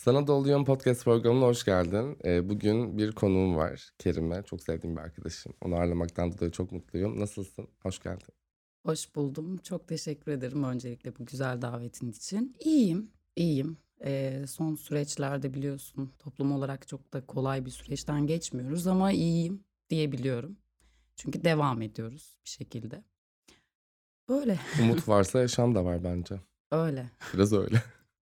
Sana da Oluyorum podcast programına hoş geldin. Ee, bugün bir konuğum var. Kerime. Çok sevdiğim bir arkadaşım. Onu ağırlamaktan dolayı çok mutluyum. Nasılsın? Hoş geldin. Hoş buldum. Çok teşekkür ederim öncelikle bu güzel davetin için. İyiyim, iyiyim. Ee, son süreçlerde biliyorsun toplum olarak çok da kolay bir süreçten geçmiyoruz ama iyiyim diyebiliyorum. Çünkü devam ediyoruz bir şekilde. Böyle, Umut varsa yaşam da var bence. öyle. Biraz öyle.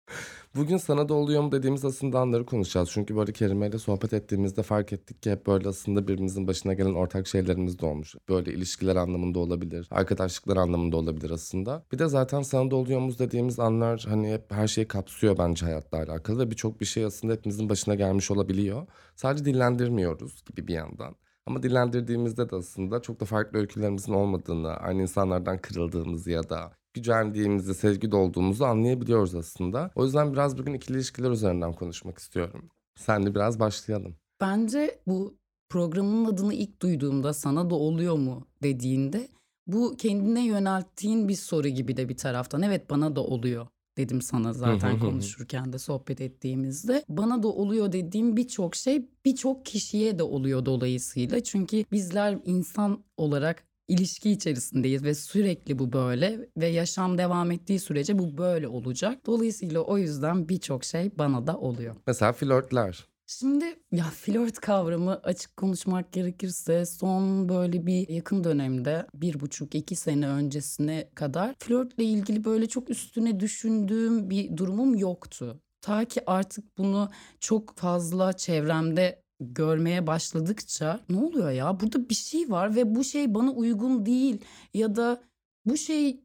Bugün sana da oluyor mu dediğimiz aslında anları konuşacağız. Çünkü böyle Kerime ile sohbet ettiğimizde fark ettik ki hep böyle aslında birbirimizin başına gelen ortak şeylerimiz de olmuş. Böyle ilişkiler anlamında olabilir, arkadaşlıklar anlamında olabilir aslında. Bir de zaten sana da oluyor mu dediğimiz anlar hani hep her şeyi kapsıyor bence hayatla alakalı ve birçok bir şey aslında hepimizin başına gelmiş olabiliyor. Sadece dillendirmiyoruz gibi bir yandan. Ama dillendirdiğimizde de aslında çok da farklı öykülerimizin olmadığını, aynı insanlardan kırıldığımızı ya da gücendiğimizi, sevgi dolduğumuzu anlayabiliyoruz aslında. O yüzden biraz bugün ikili ilişkiler üzerinden konuşmak istiyorum. Senle biraz başlayalım. Bence bu programın adını ilk duyduğumda sana da oluyor mu dediğinde bu kendine yönelttiğin bir soru gibi de bir taraftan. Evet bana da oluyor dedim sana zaten konuşurken de sohbet ettiğimizde. Bana da oluyor dediğim birçok şey birçok kişiye de oluyor dolayısıyla. Çünkü bizler insan olarak ilişki içerisindeyiz ve sürekli bu böyle ve yaşam devam ettiği sürece bu böyle olacak. Dolayısıyla o yüzden birçok şey bana da oluyor. Mesela flörtler. Şimdi ya flört kavramı açık konuşmak gerekirse son böyle bir yakın dönemde bir buçuk iki sene öncesine kadar flörtle ilgili böyle çok üstüne düşündüğüm bir durumum yoktu. Ta ki artık bunu çok fazla çevremde görmeye başladıkça ne oluyor ya burada bir şey var ve bu şey bana uygun değil ya da bu şey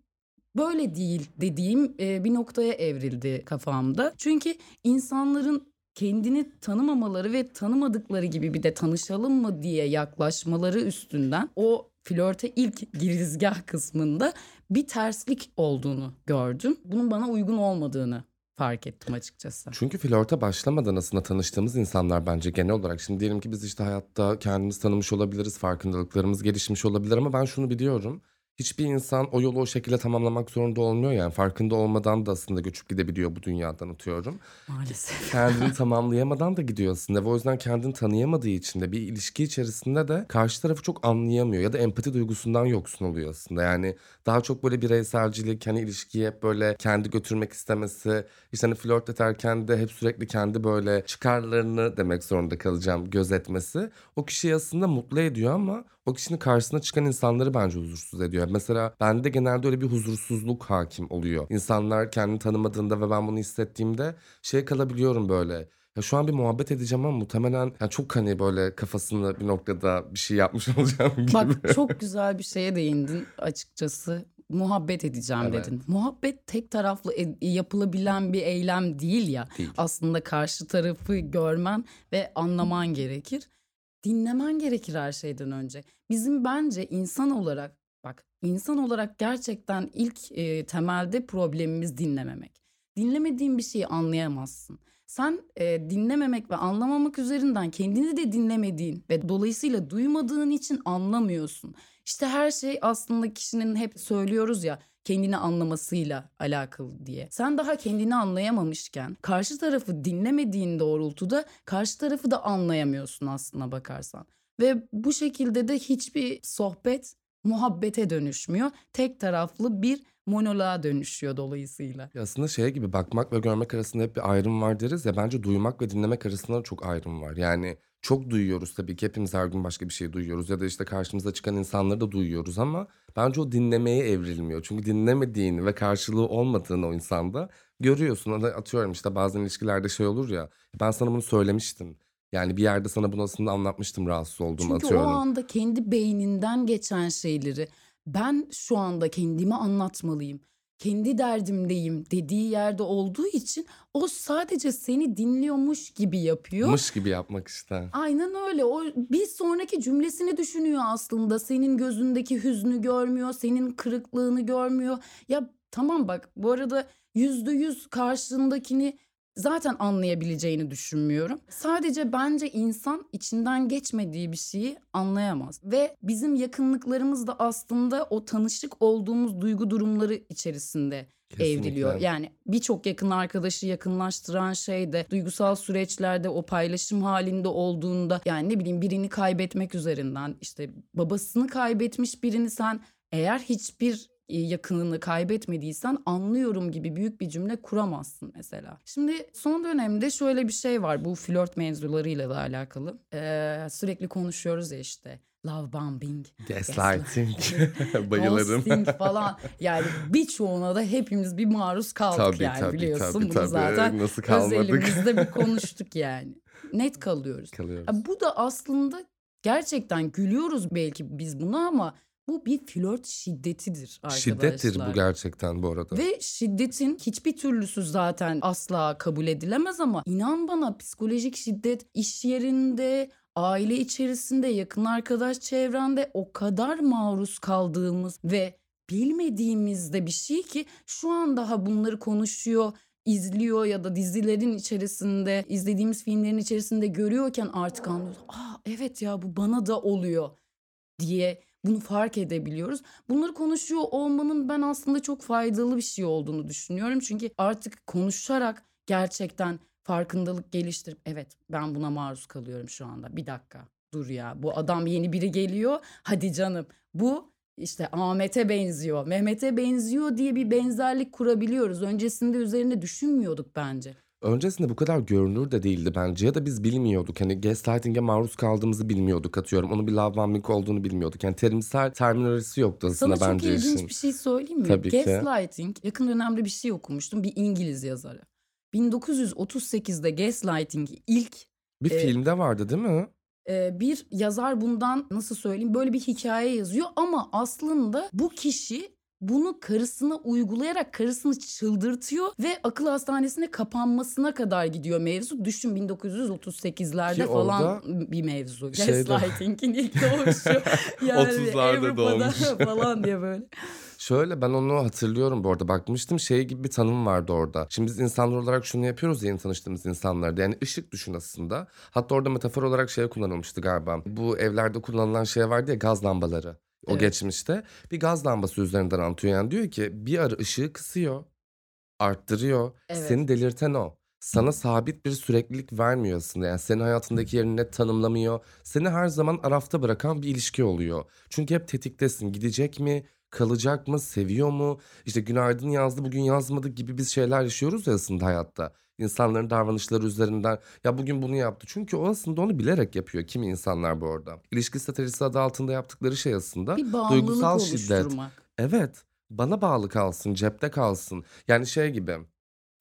böyle değil dediğim bir noktaya evrildi kafamda. Çünkü insanların kendini tanımamaları ve tanımadıkları gibi bir de tanışalım mı diye yaklaşmaları üstünden o flörte ilk girizgah kısmında bir terslik olduğunu gördüm. Bunun bana uygun olmadığını fark ettim açıkçası. Çünkü flörte başlamadan aslında tanıştığımız insanlar bence genel olarak. Şimdi diyelim ki biz işte hayatta kendimizi tanımış olabiliriz, farkındalıklarımız gelişmiş olabilir ama ben şunu biliyorum. Hiçbir insan o yolu o şekilde tamamlamak zorunda olmuyor yani. Farkında olmadan da aslında göçüp gidebiliyor bu dünyadan atıyorum. Maalesef. Kendini tamamlayamadan da gidiyor aslında. Ve o yüzden kendini tanıyamadığı için de bir ilişki içerisinde de karşı tarafı çok anlayamıyor. Ya da empati duygusundan yoksun oluyor aslında. Yani daha çok böyle bireyselcilik, hani ilişkiyi hep böyle kendi götürmek istemesi. işte hani flört ederken de hep sürekli kendi böyle çıkarlarını demek zorunda kalacağım gözetmesi. O kişiyi aslında mutlu ediyor ama o kişinin karşısına çıkan insanları bence huzursuz ediyor. Mesela bende genelde öyle bir huzursuzluk hakim oluyor. İnsanlar kendini tanımadığında ve ben bunu hissettiğimde şey kalabiliyorum böyle. Ya şu an bir muhabbet edeceğim ama muhtemelen yani çok hani böyle kafasında bir noktada bir şey yapmış olacağım gibi. Bak çok güzel bir şeye değindin açıkçası. Muhabbet edeceğim Evet. dedin. Muhabbet tek taraflı e- yapılabilen bir eylem değil ya. Değil. Aslında karşı tarafı görmen ve anlaman gerekir. Dinlemen gerekir her şeyden önce. Bizim bence insan olarak bak insan olarak gerçekten ilk e, temelde problemimiz dinlememek. Dinlemediğin bir şeyi anlayamazsın. Sen e, dinlememek ve anlamamak üzerinden kendini de dinlemediğin ve dolayısıyla duymadığın için anlamıyorsun. İşte her şey aslında kişinin hep söylüyoruz ya kendini anlamasıyla alakalı diye. Sen daha kendini anlayamamışken karşı tarafı dinlemediğin doğrultuda karşı tarafı da anlayamıyorsun aslına bakarsan. Ve bu şekilde de hiçbir sohbet muhabbete dönüşmüyor. Tek taraflı bir monoloğa dönüşüyor dolayısıyla. Ya aslında şey gibi bakmak ve görmek arasında hep bir ayrım var deriz ya bence duymak ve dinlemek arasında da çok ayrım var. Yani çok duyuyoruz tabii ki hepimiz her gün başka bir şey duyuyoruz ya da işte karşımıza çıkan insanları da duyuyoruz ama bence o dinlemeye evrilmiyor. Çünkü dinlemediğini ve karşılığı olmadığını o insanda görüyorsun. Atıyorum işte bazen ilişkilerde şey olur ya ben sana bunu söylemiştim. Yani bir yerde sana bunu aslında anlatmıştım rahatsız olduğumu Çünkü o atıyorum. anda kendi beyninden geçen şeyleri ben şu anda kendime anlatmalıyım. Kendi derdimdeyim dediği yerde olduğu için o sadece seni dinliyormuş gibi yapıyor. Mış gibi yapmak işte. Aynen öyle. O bir sonraki cümlesini düşünüyor aslında. Senin gözündeki hüznü görmüyor, senin kırıklığını görmüyor. Ya tamam bak bu arada yüzde yüz karşındakini zaten anlayabileceğini düşünmüyorum. Sadece bence insan içinden geçmediği bir şeyi anlayamaz. Ve bizim yakınlıklarımız da aslında o tanışık olduğumuz duygu durumları içerisinde evriliyor. Kesinlikle. Yani birçok yakın arkadaşı yakınlaştıran şey de duygusal süreçlerde o paylaşım halinde olduğunda yani ne bileyim birini kaybetmek üzerinden işte babasını kaybetmiş birini sen eğer hiçbir yakınını kaybetmediysen anlıyorum gibi büyük bir cümle kuramazsın mesela. Şimdi son dönemde şöyle bir şey var bu flört mevzularıyla da alakalı. Ee, sürekli konuşuyoruz ya işte love bombing, Gaslighting. Bayılırım. falan. Yani birçoğuna da hepimiz bir maruz kaldık Tabii yani tabii biliyorsun. tabii Bunu tabii. zaten Nasıl kalmadık? özelimizde bir konuştuk yani. Net kalıyoruz. Kalıyoruz. Ya bu da aslında gerçekten gülüyoruz belki biz buna ama bu bir flört şiddetidir arkadaşlar. Şiddettir bu gerçekten bu arada. Ve şiddetin hiçbir türlüsü zaten asla kabul edilemez ama inan bana psikolojik şiddet iş yerinde, aile içerisinde, yakın arkadaş çevrende o kadar maruz kaldığımız ve bilmediğimiz de bir şey ki şu an daha bunları konuşuyor, izliyor ya da dizilerin içerisinde, izlediğimiz filmlerin içerisinde görüyorken artık anlıyoruz. Aa evet ya bu bana da oluyor diye bunu fark edebiliyoruz. Bunları konuşuyor olmanın ben aslında çok faydalı bir şey olduğunu düşünüyorum. Çünkü artık konuşarak gerçekten farkındalık geliştirip evet ben buna maruz kalıyorum şu anda. Bir dakika dur ya bu adam yeni biri geliyor. Hadi canım bu işte Ahmet'e benziyor, Mehmet'e benziyor diye bir benzerlik kurabiliyoruz. Öncesinde üzerine düşünmüyorduk bence. Öncesinde bu kadar görünür de değildi bence ya da biz bilmiyorduk. Hani gaslighting'e maruz kaldığımızı bilmiyorduk atıyorum. Onun bir love bombing olduğunu bilmiyorduk. Yani terimsel terminolojisi yoktu aslında Sana çok bence ilginç işin. bir şey söyleyeyim mi? Tabii ki. Gaslighting yakın dönemde bir şey okumuştum bir İngiliz yazarı. 1938'de Gaslighting ilk Bir e, filmde vardı değil mi? e, bir yazar bundan nasıl söyleyeyim böyle bir hikaye yazıyor ama aslında bu kişi bunu karısına uygulayarak karısını çıldırtıyor ve akıl hastanesine kapanmasına kadar gidiyor mevzu. Düşün 1938'lerde Ki falan bir mevzu. şeyde- Gaslighting'in ilk doğuşu. Yani 30'larda Avrupa'da doğmuş. falan diye böyle. Şöyle ben onu hatırlıyorum bu arada bakmıştım şey gibi bir tanım vardı orada. Şimdi biz insanlar olarak şunu yapıyoruz ya yeni tanıştığımız insanlarda yani ışık düşün aslında. Hatta orada metafor olarak şey kullanılmıştı galiba. Bu evlerde kullanılan şey vardı ya gaz lambaları. O Evet. geçmişte bir gaz lambası üzerinden yani diyor ki bir ara ışığı kısıyor, arttırıyor. Evet. Seni delirten o. Sana sabit bir süreklilik vermiyor aslında. Yani senin hayatındaki yerini net tanımlamıyor. Seni her zaman arafta bırakan bir ilişki oluyor. Çünkü hep tetiktesin. Gidecek mi? Kalacak mı? Seviyor mu? İşte günaydın yazdı bugün yazmadı gibi biz şeyler yaşıyoruz ya aslında hayatta. İnsanların davranışları üzerinden ya bugün bunu yaptı. Çünkü o aslında onu bilerek yapıyor kimi insanlar bu arada. İlişki stratejisi adı altında yaptıkları şey aslında Bir duygusal şiddet. Evet. Bana bağlı kalsın, cepte kalsın. Yani şey gibi.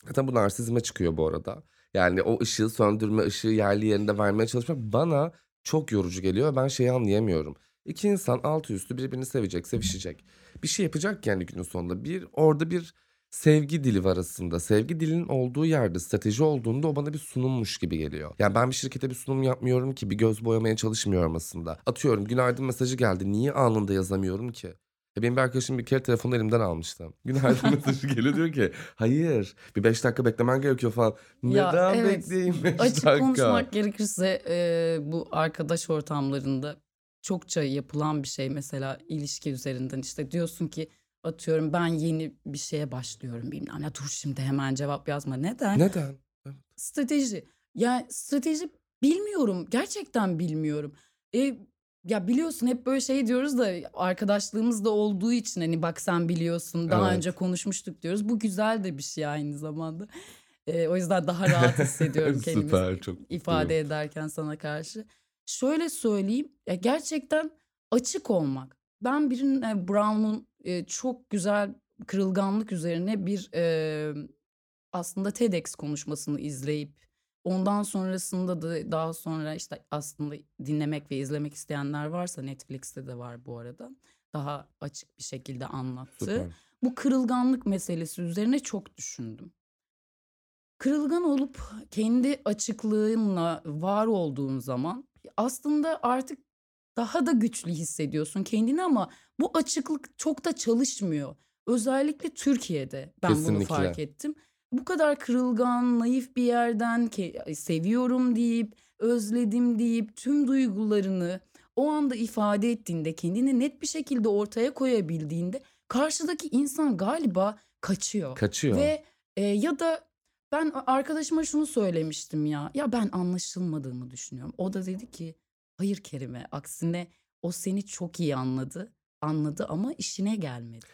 Zaten bu narsizme çıkıyor bu arada. Yani o ışığı söndürme, ışığı yerli yerinde vermeye çalışmak bana çok yorucu geliyor. Ben şeyi anlayamıyorum. İki insan altı üstü birbirini sevecek, sevişecek. Bir şey yapacak yani günün sonunda. Bir orada bir sevgi dili var aslında. Sevgi dilinin olduğu yerde strateji olduğunda o bana bir sunummuş gibi geliyor. Yani ben bir şirkete bir sunum yapmıyorum ki bir göz boyamaya çalışmıyorum aslında. Atıyorum günaydın mesajı geldi. Niye anında yazamıyorum ki? Ya benim bir arkadaşım bir kere telefonu elimden almıştı. Günaydın mesajı geliyor diyor ki hayır bir beş dakika beklemen gerekiyor falan. Ya, Neden evet. bekleyeyim beş Açık dakika? konuşmak gerekirse e, bu arkadaş ortamlarında çokça yapılan bir şey mesela ilişki üzerinden işte diyorsun ki atıyorum ben yeni bir şeye başlıyorum bilmem ne dur şimdi hemen cevap yazma neden? Neden? Strateji. Ya strateji bilmiyorum. Gerçekten bilmiyorum. E, ya biliyorsun hep böyle şey diyoruz da arkadaşlığımız da olduğu için hani bak sen biliyorsun daha Evet. önce konuşmuştuk diyoruz. Bu güzel de bir şey aynı zamanda. E, o yüzden daha rahat hissediyorum kendimi Süper çok ifade mutluyum. ederken sana karşı. Şöyle söyleyeyim ya gerçekten açık olmak. Ben birinin Brown'un e, çok güzel kırılganlık üzerine bir e, aslında TEDx konuşmasını izleyip ondan sonrasında da daha sonra işte aslında dinlemek ve izlemek isteyenler varsa Netflix'te de var bu arada. Daha açık bir şekilde anlattı. Süper. Bu kırılganlık meselesi üzerine çok düşündüm. Kırılgan olup kendi açıklığınla var olduğun zaman aslında artık daha da güçlü hissediyorsun kendini ama bu açıklık çok da çalışmıyor. Özellikle Türkiye'de ben bunu fark Kesinlikle. ettim. bu kadar kırılgan, naif bir yerden ki seviyorum deyip, özledim deyip tüm duygularını o anda ifade ettiğinde, kendini net bir şekilde ortaya koyabildiğinde karşıdaki insan galiba kaçıyor. Kaçıyor. Ve e, ya da ben arkadaşıma şunu söylemiştim ya. Ya ben anlaşılmadığımı düşünüyorum. O da dedi ki hayır Kerime aksine o seni çok iyi anladı. Anladı ama işine gelmedi.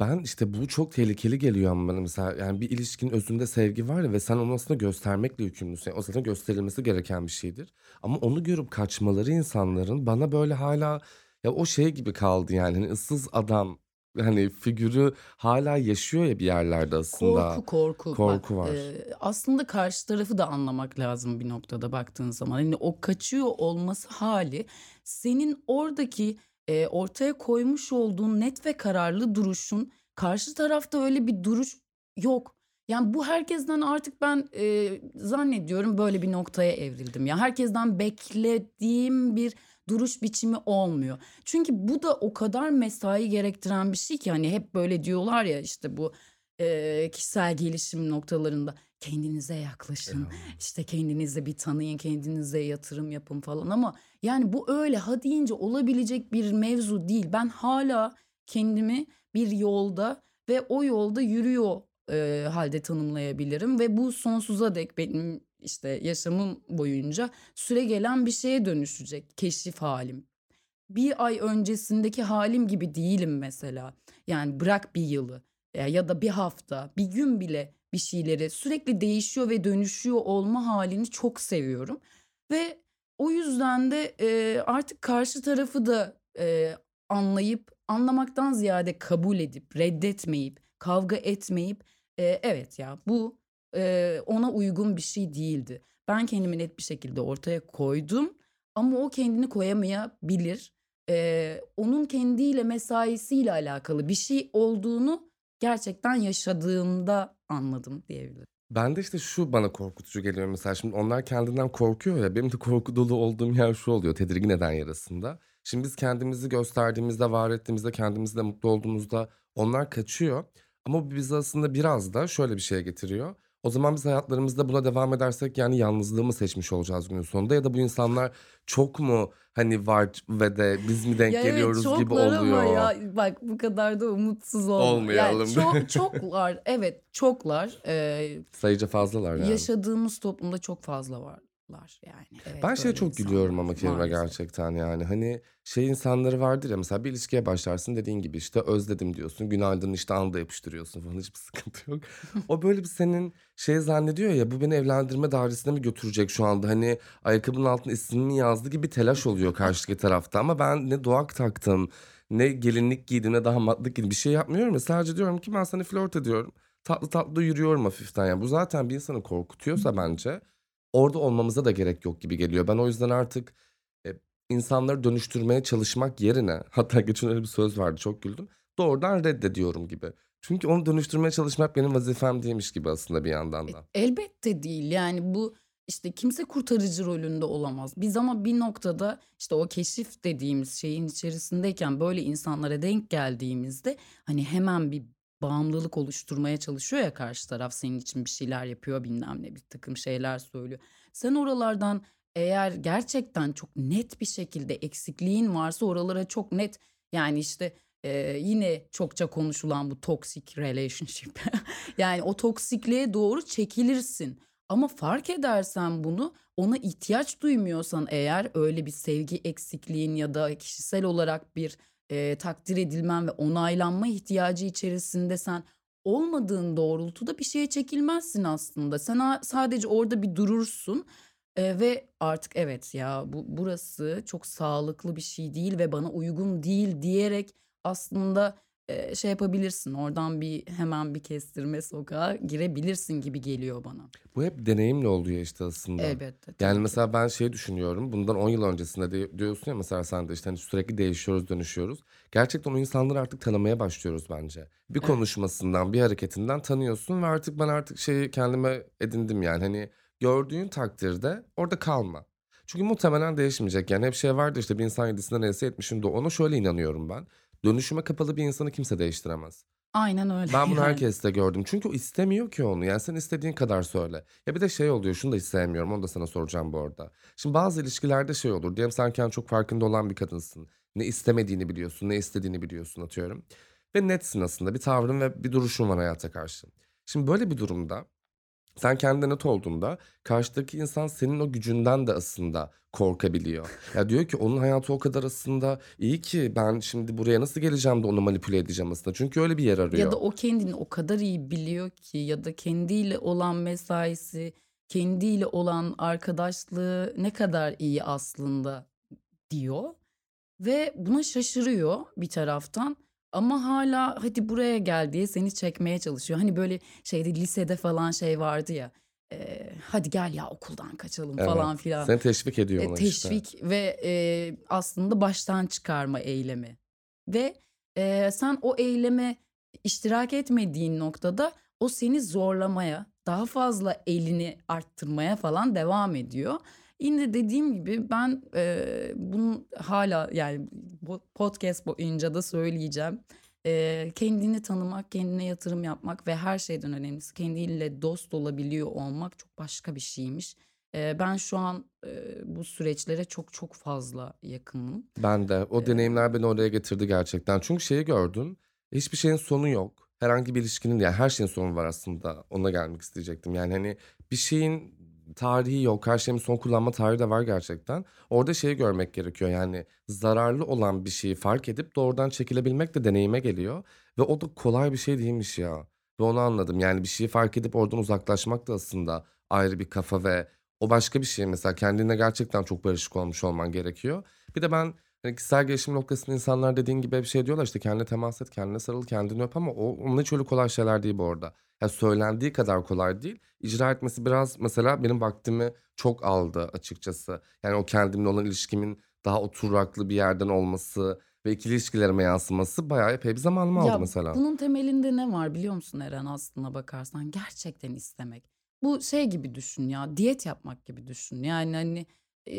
Ben işte bu çok tehlikeli geliyor ama bana mesela yani bir ilişkinin özünde sevgi var ya ve sen onu aslında göstermekle yükümlüsün. O zaten gösterilmesi gereken bir şeydir. Ama onu görüp kaçmaları insanların bana böyle hala ya o şey gibi kaldı yani hani ıssız adam hani figürü hala yaşıyor ya bir yerlerde aslında. Korku korku. Bak Korku var. e, aslında karşı tarafı da anlamak lazım bir noktada baktığın zaman. Hani o kaçıyor olması hali senin oradaki e, ortaya koymuş olduğun net ve kararlı duruşun karşı tarafta öyle bir duruş yok. Yani bu herkesten artık ben e, zannediyorum böyle bir noktaya evrildim. Ya herkesten beklediğim bir duruş biçimi olmuyor. Çünkü bu da o kadar mesai gerektiren bir şey ki hani hep böyle diyorlar ya işte bu e, kişisel gelişim noktalarında kendinize yaklaşın. Ya. işte kendinizi bir tanıyın, kendinize yatırım yapın falan ama yani bu öyle ha deyince olabilecek bir mevzu değil. Ben hala kendimi bir yolda ve o yolda yürüyor e, halde tanımlayabilirim ve bu sonsuza dek benim işte yaşamım boyunca süre gelen bir şeye dönüşecek keşif halim. Bir ay öncesindeki halim gibi değilim mesela. Yani bırak bir yılı e, ya da bir hafta, bir gün bile bir şeyleri sürekli değişiyor ve dönüşüyor olma halini çok seviyorum. Ve o yüzden de e, artık karşı tarafı da e, anlayıp anlamaktan ziyade kabul edip reddetmeyip kavga etmeyip evet ya bu e, ona uygun bir şey değildi. Ben kendimi net bir şekilde ortaya koydum ama o kendini koyamayabilir. E, onun kendiyle mesaisiyle alakalı bir şey olduğunu gerçekten yaşadığımda anladım diyebilirim. Ben de işte şu bana korkutucu geliyor mesela şimdi onlar kendinden korkuyor ya benim de korku dolu olduğum yer şu oluyor tedirgin eden yarasında. Şimdi biz kendimizi gösterdiğimizde, var ettiğimizde, kendimizle mutlu olduğumuzda onlar kaçıyor. Ama bu bizi aslında biraz da şöyle bir şeye getiriyor. O zaman biz hayatlarımızda buna devam edersek yani yalnızlığı mı seçmiş olacağız günün sonunda ya da bu insanlar çok mu hani var ve de biz mi denk Ya evet geliyoruz gibi çoklar ama oluyor. ya bak bu kadar da umutsuz olma. Yani Olmayalım. çok çoklar evet çoklar. Ee, Sayıca fazlalar yani. yaşadığımız toplumda çok fazla yani. Evet Ben şeye çok gülüyorum ama Kerime gerçekten yani. Hani şey insanları vardır ya mesela bir ilişkiye başlarsın dediğin gibi işte özledim diyorsun günaydın işte anda yapıştırıyorsun falan hiçbir sıkıntı yok. O böyle bir senin şey zannediyor ya bu beni evlendirme dairesine mi götürecek şu anda? Hani ayakkabının altına ismimi yazdı gibi telaş oluyor karşıdaki tarafta. Ama ben ne doğak taktım ne gelinlik giydim ne damatlık giydim bir şey yapmıyorum ya. Sadece diyorum ki ben seni flört ediyorum. Tatlı tatlı da yürüyorum hafiften. Yani bu zaten bir insanı korkutuyorsa bence orada olmamıza da gerek yok gibi geliyor. Ben o yüzden artık e, insanları dönüştürmeye çalışmak yerine hatta geçen öyle bir söz vardı çok güldüm. Doğrudan reddediyorum gibi. Çünkü onu dönüştürmeye çalışmak benim vazifem değilmiş gibi aslında bir yandan E, da. elbette değil yani bu işte kimse kurtarıcı rolünde olamaz. Biz ama bir noktada işte o keşif dediğimiz şeyin içerisindeyken böyle insanlara denk geldiğimizde hani hemen bir bağımlılık oluşturmaya çalışıyor ya karşı taraf senin için bir şeyler yapıyor bilmem ne bir takım şeyler söylüyor. Sen oralardan eğer gerçekten çok net bir şekilde eksikliğin varsa oralara çok net yani işte e, yine çokça konuşulan bu toxic relationship yani o toksikliğe doğru çekilirsin. Ama fark edersen bunu ona ihtiyaç duymuyorsan eğer öyle bir sevgi eksikliğin ya da kişisel olarak bir e, takdir edilmen ve onaylanma ihtiyacı içerisinde sen olmadığın doğrultuda bir şeye çekilmezsin aslında. Sen sadece orada bir durursun e, ve artık evet ya bu burası çok sağlıklı bir şey değil ve bana uygun değil diyerek aslında e, şey yapabilirsin. Oradan bir hemen bir kestirme sokağa girebilirsin gibi geliyor bana. Bu hep deneyimle oluyor işte aslında. Elbette Yani ki. mesela ben şey düşünüyorum. Bundan 10 yıl öncesinde de diyorsun ya mesela sen de işte hani sürekli değişiyoruz, dönüşüyoruz. Gerçekten o insanları artık tanımaya başlıyoruz bence. Bir Evet. konuşmasından, bir hareketinden tanıyorsun ve artık ben artık şeyi kendime edindim yani. Hani gördüğün takdirde orada kalma. Çünkü muhtemelen değişmeyecek. Yani hep şey vardı işte bir insan yedisinde neyse yetmişinde. Ona şöyle inanıyorum ben. Dönüşüme kapalı bir insanı kimse değiştiremez. Aynen öyle Ben bunu yani. herkeste gördüm. Çünkü o istemiyor ki onu. Yani sen istediğin kadar söyle. Ya bir de şey oluyor. Şunu da hiç sevmiyorum. Onu da sana soracağım bu arada. Şimdi bazı ilişkilerde şey olur. Diyelim sen kendin çok farkında olan bir kadınsın. Ne istemediğini biliyorsun, ne istediğini biliyorsun atıyorum. Ve netsin aslında. Bir tavrın ve bir duruşun var hayata karşı. Şimdi böyle bir durumda sen kendine net olduğunda karşıdaki insan senin o gücünden de aslında korkabiliyor. Ya diyor ki onun hayatı o kadar aslında iyi ki ben şimdi buraya nasıl geleceğim de onu manipüle edeceğim aslında. Çünkü öyle bir yer Ya arıyor. da o kendini o kadar iyi biliyor ki ya da kendiyle olan mesaisi, kendiyle olan arkadaşlığı ne kadar iyi aslında diyor ve buna şaşırıyor bir taraftan ama hala hadi buraya gel diye seni çekmeye çalışıyor. Hani böyle şeyde lisede falan şey vardı ya e, hadi gel ya okuldan kaçalım Evet. falan filan. Seni teşvik ediyor E, ona işte. teşvik ve e, aslında baştan çıkarma eylemi. Ve e, sen o eyleme iştirak etmediğin noktada o seni zorlamaya, daha fazla elini arttırmaya falan devam ediyor. Yine dediğim gibi ben e, bunu hala yani bu podcast boyunca da söyleyeceğim. E, kendini tanımak, kendine yatırım yapmak ve her şeyden önemlisi kendiyle dost olabiliyor olmak çok başka bir şeymiş. Eee, ben şu an, eee, bu süreçlere çok çok fazla yakınım. Ben de. O Eee deneyimler beni oraya getirdi gerçekten. Çünkü şeyi gördüm. Hiçbir şeyin sonu yok. Herhangi bir ilişkinin yani her şeyin sonu var aslında. Ona gelmek isteyecektim. Yani hani bir şeyin tarihi. Her şeyin son kullanma tarihi de var gerçekten. Orada şeyi görmek gerekiyor. Yani zararlı olan bir şeyi fark edip doğrudan çekilebilmek de deneyime geliyor. Ve o da kolay bir şey değilmiş ya. Ve onu anladım. Yani bir şeyi fark edip oradan uzaklaşmak da aslında ayrı bir kafa ve o başka bir şey mesela kendine gerçekten çok barışık olmuş olman gerekiyor. Bir de ben hani kişisel gelişim noktasında insanlar dediğin gibi bir şey diyorlar işte kendine temas et, kendine sarıl, kendini öp ama o onun hiç öyle kolay şeyler değil bu arada. Ya söylendiği kadar kolay değil. İcra etmesi biraz mesela benim vaktimi çok aldı açıkçası. Yani o kendimle olan ilişkimin daha oturaklı bir yerden olması ve ikili ilişkilerime yansıması bayağı epey bir zamanımı aldı Ya mesela. bunun temelinde ne var biliyor musun Eren aslına bakarsan? Gerçekten istemek. Bu şey gibi düşün ya, diyet yapmak gibi düşün. Yani hani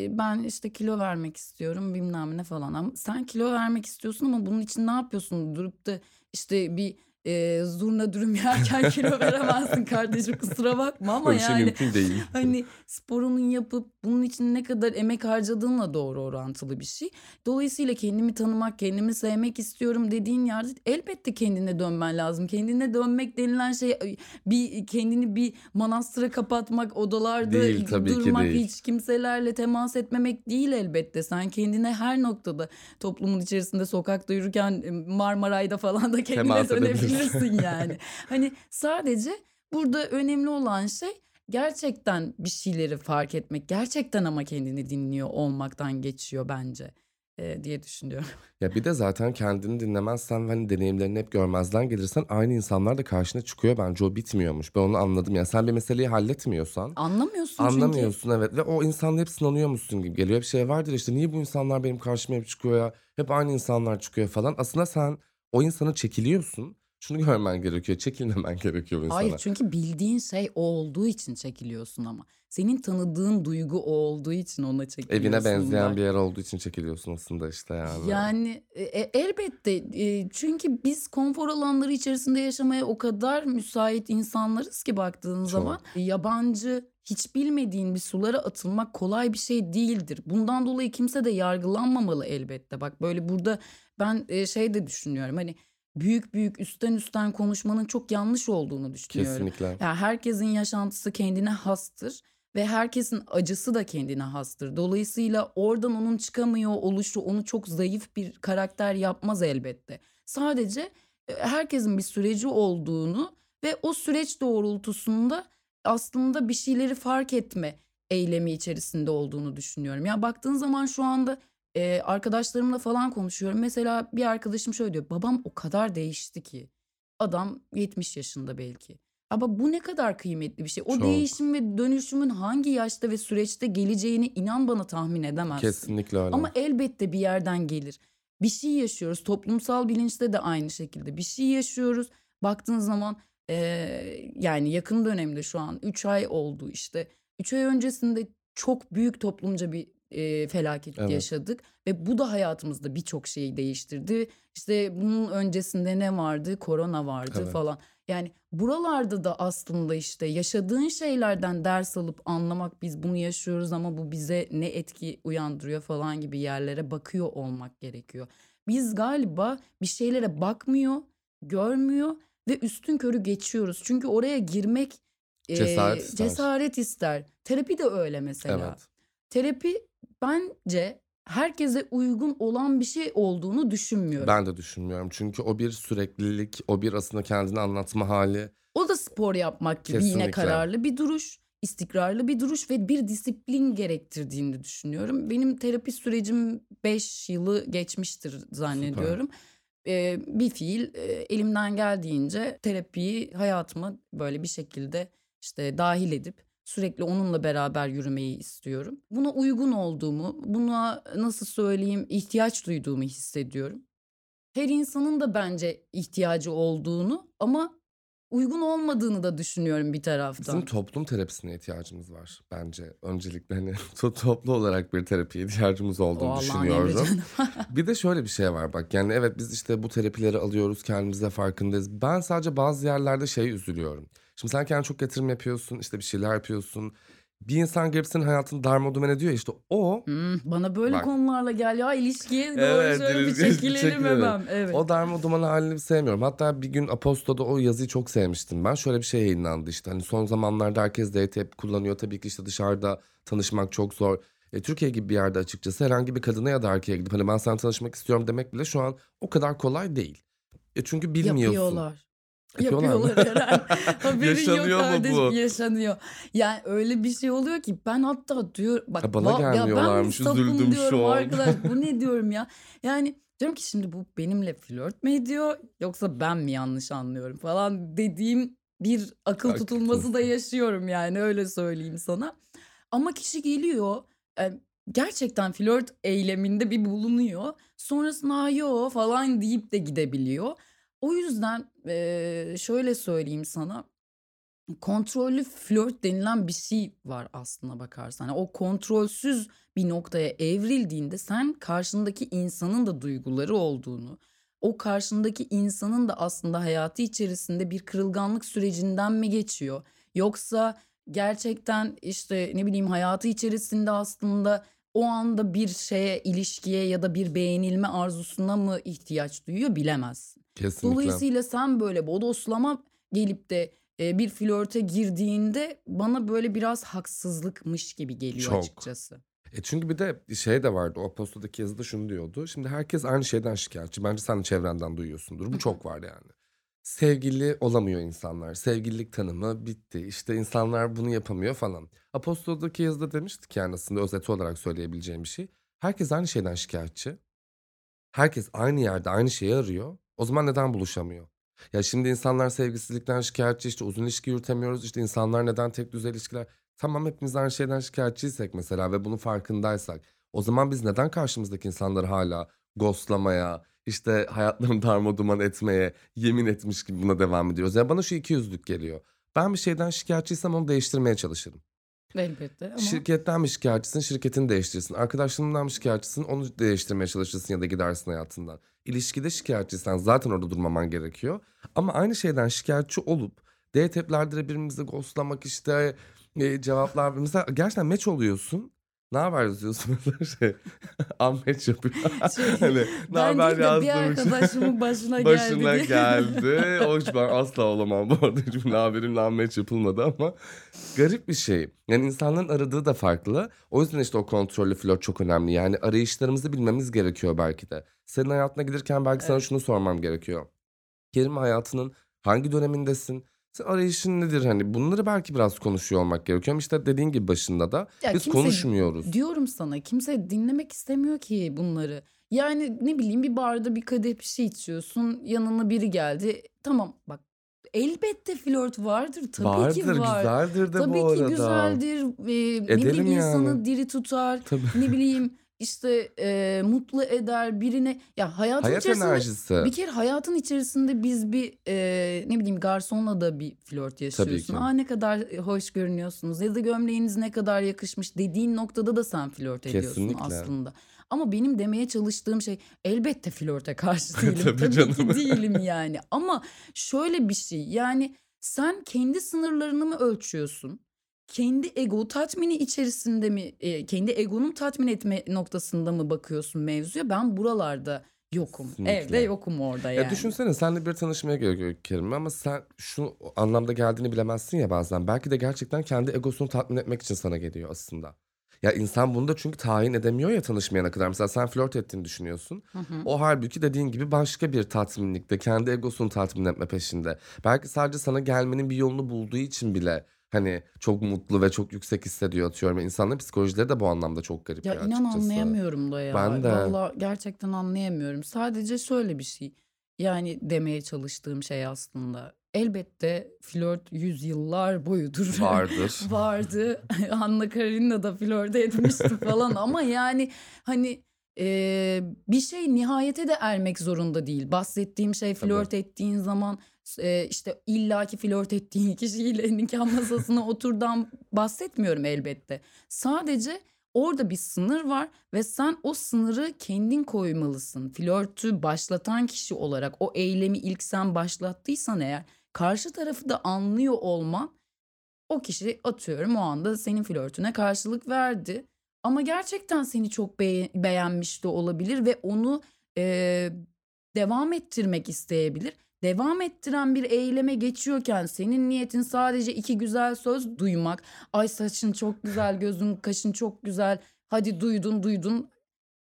ben işte kilo vermek istiyorum bilmem ne falan. Ama sen kilo vermek istiyorsun ama bunun için ne yapıyorsun? Durup da işte bir e, zurna dürüm yerken kilo veremezsin kardeşim kusura bakma ama Böyle bir şey yani mümkün değil. hani sporunu yapıp bunun için ne kadar emek harcadığınla doğru orantılı bir şey. Dolayısıyla kendimi tanımak, kendimi sevmek istiyorum dediğin yerde elbette kendine dönmen lazım. Kendine dönmek denilen şey bir kendini bir manastıra kapatmak, odalarda Değil tabii ki durmak, değil. hiç kimselerle temas etmemek değil elbette. Sen kendine her noktada toplumun içerisinde sokakta yürürken Marmaray'da falan da kendine Temas edebilirsin. Dönebilirsin yani. Hani sadece burada önemli olan şey gerçekten bir şeyleri fark etmek. Gerçekten ama kendini dinliyor olmaktan geçiyor bence e, diye düşünüyorum. Ya bir de zaten kendini dinlemezsen ve hani deneyimlerini hep görmezden gelirsen aynı insanlar da karşına çıkıyor bence o bitmiyormuş. Ben onu anladım. Yani sen bir meseleyi halletmiyorsan Anlamıyorsun çünkü. anlamıyorsun evet ve o insanla hep sınanıyormuşsun gibi geliyor. Bir şey vardır işte niye bu insanlar benim karşıma hep çıkıyor ya? Hep aynı insanlar çıkıyor falan. Aslında sen o insana çekiliyorsun. Şunu görmen gerekiyor. Çekilmemen gerekiyor bu Hayır insana. çünkü bildiğin şey o olduğu için çekiliyorsun ama. Senin tanıdığın duygu o olduğu için ona Evine çekiliyorsun benzeyen bak. bir yer olduğu için çekiliyorsun aslında işte yani. Yani e, e, elbette e, çünkü biz konfor alanları içerisinde yaşamaya o kadar müsait insanlarız ki baktığın zaman Çok. yabancı hiç bilmediğin bir sulara atılmak kolay bir şey değildir. Bundan dolayı kimse de yargılanmamalı elbette. Bak böyle burada ben e, şey de düşünüyorum hani büyük büyük üstten üstten konuşmanın çok yanlış olduğunu düşünüyorum. Kesinlikle. Ya herkesin yaşantısı kendine hastır ve herkesin acısı da kendine hastır. Dolayısıyla oradan onun çıkamıyor oluşu onu çok zayıf bir karakter yapmaz elbette. Sadece e, herkesin bir süreci olduğunu ve o süreç doğrultusunda aslında bir şeyleri fark etme eylemi içerisinde olduğunu düşünüyorum. Ya baktığın zaman şu anda e, arkadaşlarımla falan konuşuyorum. Mesela bir arkadaşım şöyle diyor. Babam o kadar değişti ki. Adam 70 yaşında belki. Ama bu ne kadar kıymetli bir şey. O Çok. değişim ve dönüşümün hangi yaşta ve süreçte geleceğini inan bana tahmin edemezsin. Kesinlikle öyle. Ama elbette bir yerden gelir. Bir şey yaşıyoruz. Toplumsal bilinçte de aynı şekilde bir şey yaşıyoruz. Baktığın zaman eee, yani yakın dönemde şu an 3 ay oldu işte. 3 ay öncesinde çok büyük toplumca bir eee, felaket Evet. yaşadık ve bu da hayatımızda birçok şeyi değiştirdi. İşte bunun öncesinde ne vardı? Korona vardı Evet. falan. Yani buralarda da aslında işte yaşadığın şeylerden ders alıp anlamak biz bunu yaşıyoruz ama bu bize ne etki uyandırıyor falan gibi yerlere bakıyor olmak gerekiyor. Biz galiba bir şeylere bakmıyor, görmüyor ve üstünkörü geçiyoruz. Çünkü oraya girmek Cesaret ister. cesaret ister. Terapi de öyle mesela. Evet. Terapi bence herkese uygun olan bir şey olduğunu düşünmüyorum. Ben de düşünmüyorum. Çünkü o bir süreklilik, o bir aslında kendini anlatma hali. O da spor yapmak gibi yine Kesinlikle. kararlı bir duruş, istikrarlı bir duruş ve bir disiplin gerektirdiğini düşünüyorum. Benim terapi sürecim 5 yılı geçmiştir zannediyorum. Eee, bir fiil elimden geldiğince terapiyi hayatıma böyle bir şekilde işte dahil edip sürekli onunla beraber yürümeyi istiyorum. Buna uygun olduğumu, buna nasıl söyleyeyim ihtiyaç duyduğumu hissediyorum. Her insanın da bence ihtiyacı olduğunu ama uygun olmadığını da düşünüyorum bir Bizim taraftan. toplum terapisine ihtiyacımız var bence. Öncelikle hani to- toplu olarak bir terapiye ihtiyacımız olduğunu emri düşünüyorum. Bir de şöyle bir şey var bak yani evet biz işte bu terapileri alıyoruz kendimize farkındayız. Ben sadece bazı yerlerde şey üzülüyorum. Şimdi sen kendine çok yatırım yapıyorsun işte bir şeyler yapıyorsun. Bir insan gelip senin hayatını darmadağın ediyor ya, işte o Hmm, bana böyle Bak. konularla gel ya ilişkiye doğru Evet, şöyle bir çekilelim. hemen. Evet. O darma duman halini sevmiyorum. Hatta bir gün Aposto'da o yazıyı çok sevmiştim. Ben şöyle bir şey yayınlandı işte. Hani son zamanlarda herkes date app kullanıyor. Tabii ki işte dışarıda tanışmak çok zor. E, Türkiye gibi bir yerde açıkçası herhangi bir kadına ya da erkeğe gidip hani ben sana tanışmak istiyorum demek bile şu an o kadar kolay değil. E çünkü bilmiyorsun. Yapıyorlar. Yapıyorlar? Yapıyorlar Eren. Haberin Yaşanıyor yok mu kardeşim. bu? Yaşanıyor. Yani öyle bir şey oluyor ki ben hatta diyor bak Ha, bana va- ya ben şu diyorum an. arkadaş bu ne diyorum ya. Yani diyorum ki şimdi bu benimle flört mü ediyor yoksa ben mi yanlış anlıyorum falan dediğim bir akıl tutulması da yaşıyorum yani öyle söyleyeyim sana. Ama kişi geliyor e, gerçekten flört eyleminde bir bulunuyor. Sonrasında "Ha, yo falan deyip de gidebiliyor. O yüzden şöyle söyleyeyim sana. Kontrollü flört denilen bir şey var aslına bakarsan. O kontrolsüz bir noktaya evrildiğinde sen karşındaki insanın da duyguları olduğunu, o karşındaki insanın da aslında hayatı içerisinde bir kırılganlık sürecinden mi geçiyor? Yoksa gerçekten işte ne bileyim hayatı içerisinde aslında o anda bir şeye, ilişkiye ya da bir beğenilme arzusuna mı ihtiyaç duyuyor bilemezsin. Kesinlikle. Dolayısıyla sen böyle bodoslama gelip de e, bir flörte girdiğinde bana böyle biraz haksızlıkmış gibi geliyor Çok. açıkçası. E çünkü bir de şey de vardı. O Aposto'daki yazıda şunu diyordu. Şimdi herkes aynı şeyden şikayetçi. Bence sen de çevrenden duyuyorsundur. Bu çok var yani. Sevgili olamıyor insanlar. Sevgililik tanımı bitti. İşte insanlar bunu yapamıyor falan. Aposto'daki yazıda demişti ki yani aslında özeti olarak söyleyebileceğim bir şey. Herkes aynı şeyden şikayetçi. Herkes aynı yerde aynı şeyi arıyor. O zaman neden buluşamıyor? Ya şimdi insanlar sevgisizlikten şikayetçi işte uzun ilişki yürütemiyoruz. İşte insanlar neden tek düzey ilişkiler? Tamam hepimiz aynı şeyden şikayetçiysek mesela ve bunun farkındaysak. O zaman biz neden karşımızdaki insanları hala ghostlamaya, işte hayatlarını darmaduman etmeye, yemin etmiş gibi buna devam ediyoruz? Ya bana şu iki yüzlük geliyor. Ben bir şeyden şikayetçiysem onu değiştirmeye çalışırım. Elbette ama Şirketten mi şikayetçisin, şirketini değiştirsin. Arkadaşlarından mı şikayetçisin, onu değiştirmeye çalışırsın ya da gidersin hayatından. İlişkide şikayetçiysen zaten orada durmaman gerekiyor. Ama aynı şeyden şikayetçi olup date app'lerde de birbirimizi ghostlamak işte e, cevaplar mesela gerçekten match oluyorsun. Ne haber yazıyorsun mesela şey. Unmatch yapıyor. Şey, hani ne haber bir yazdığım için. arkadaşımın başına, Başına geldi. geldi. O hiç ben asla olamam bu arada. Hiçbir haberimle unmatch yapılmadı ama garip bir şey. Yani insanların aradığı da farklı. O yüzden işte o kontrollü flört çok önemli. Yani arayışlarımızı bilmemiz gerekiyor belki de. Senin hayatına gelirken belki sana Evet. şunu sormam gerekiyor. Kerim hayatının hangi dönemindesin? Arayışın nedir? Hani bunları belki biraz konuşuyor olmak gerekiyor. Ama işte dediğin gibi başında da Ya biz kimse konuşmuyoruz. diyorum sana kimse dinlemek istemiyor ki bunları. Yani ne bileyim bir barda bir kadeh bir şey içiyorsun yanına biri geldi. Tamam bak elbette flört vardır tabii Vardır, ki var. güzeldir de Tabii bu ki arada. güzeldir. Ee, ne bileyim insanı yani. diri tutar. Tabii. Ne bileyim işte, eee, mutlu eder, birine Ya, hayatın Hayat içerisinde enerjisi. bir kere hayatın içerisinde biz bir, eee, ne bileyim, garsonla da bir flört yaşıyorsun. ki. "A, ne kadar, hoş görünüyorsunuz." ya da "Gömleğiniz ne kadar yakışmış." dediğin noktada da sen flört ediyorsun Kesinlikle. aslında. Ama benim demeye çalıştığım şey elbette flörte karşı değilim. Tabii Tabii canım. ki değilim yani. Ama şöyle bir şey, yani, sen kendi sınırlarını mı ölçüyorsun? Kendi ego tatmini içerisinde mi, eee, kendi egonun tatmin etme noktasında mı bakıyorsun mevzuya? Ben buralarda yokum. Evde yokum orada Ya, yani. düşünsene seninle bir tanışmaya gerekiyor Kerime ama sen şu anlamda geldiğini bilemezsin ya bazen. Belki de gerçekten kendi egosunu tatmin etmek için sana geliyor aslında. Ya, insan bunu da çünkü tayin edemiyor ya tanışmayana kadar. Mesela sen flört ettiğini düşünüyorsun. Hı hı. O hâlbuki dediğin gibi başka bir tatminlikte, kendi egosunu tatmin etme peşinde. Belki sadece sana gelmenin bir yolunu bulduğu için bile, hani, çok mutlu ve çok yüksek hissediyor atıyorum. İnsanların psikolojileri de bu anlamda çok garip Ya, ya inan açıkçası. anlayamıyorum da ya. Ben de. Valla gerçekten anlayamıyorum. Sadece şöyle bir şey, yani, demeye çalıştığım şey aslında. Elbette flört yüzyıllar boyudur Vardır. vardı. Anna Karenina da flört etmişti falan ama yani, hani, eee, bir şey nihayete de ermek zorunda değil. Bahsettiğim şey Tabii. flört ettiğin zaman, eee, işte, illaki flört ettiğin kişiyle nikâh masasına oturdan bahsetmiyorum elbette. Sadece orada bir sınır var ve sen o sınırı kendin koymalısın. Flörtü başlatan kişi olarak o eylemi ilk sen başlattıysan eğer, karşı tarafı da anlıyor olman, o kişi atıyorum o anda senin flörtüne karşılık verdi ama gerçekten seni çok beye beğenmiş de olabilir ve onu, eee, devam ettirmek isteyebilir. Devam ettiren bir eyleme geçiyorken senin niyetin sadece 2 güzel söz duymak. "Ay, saçın çok güzel, gözün kaşın çok güzel." Hadi duydun, duydun.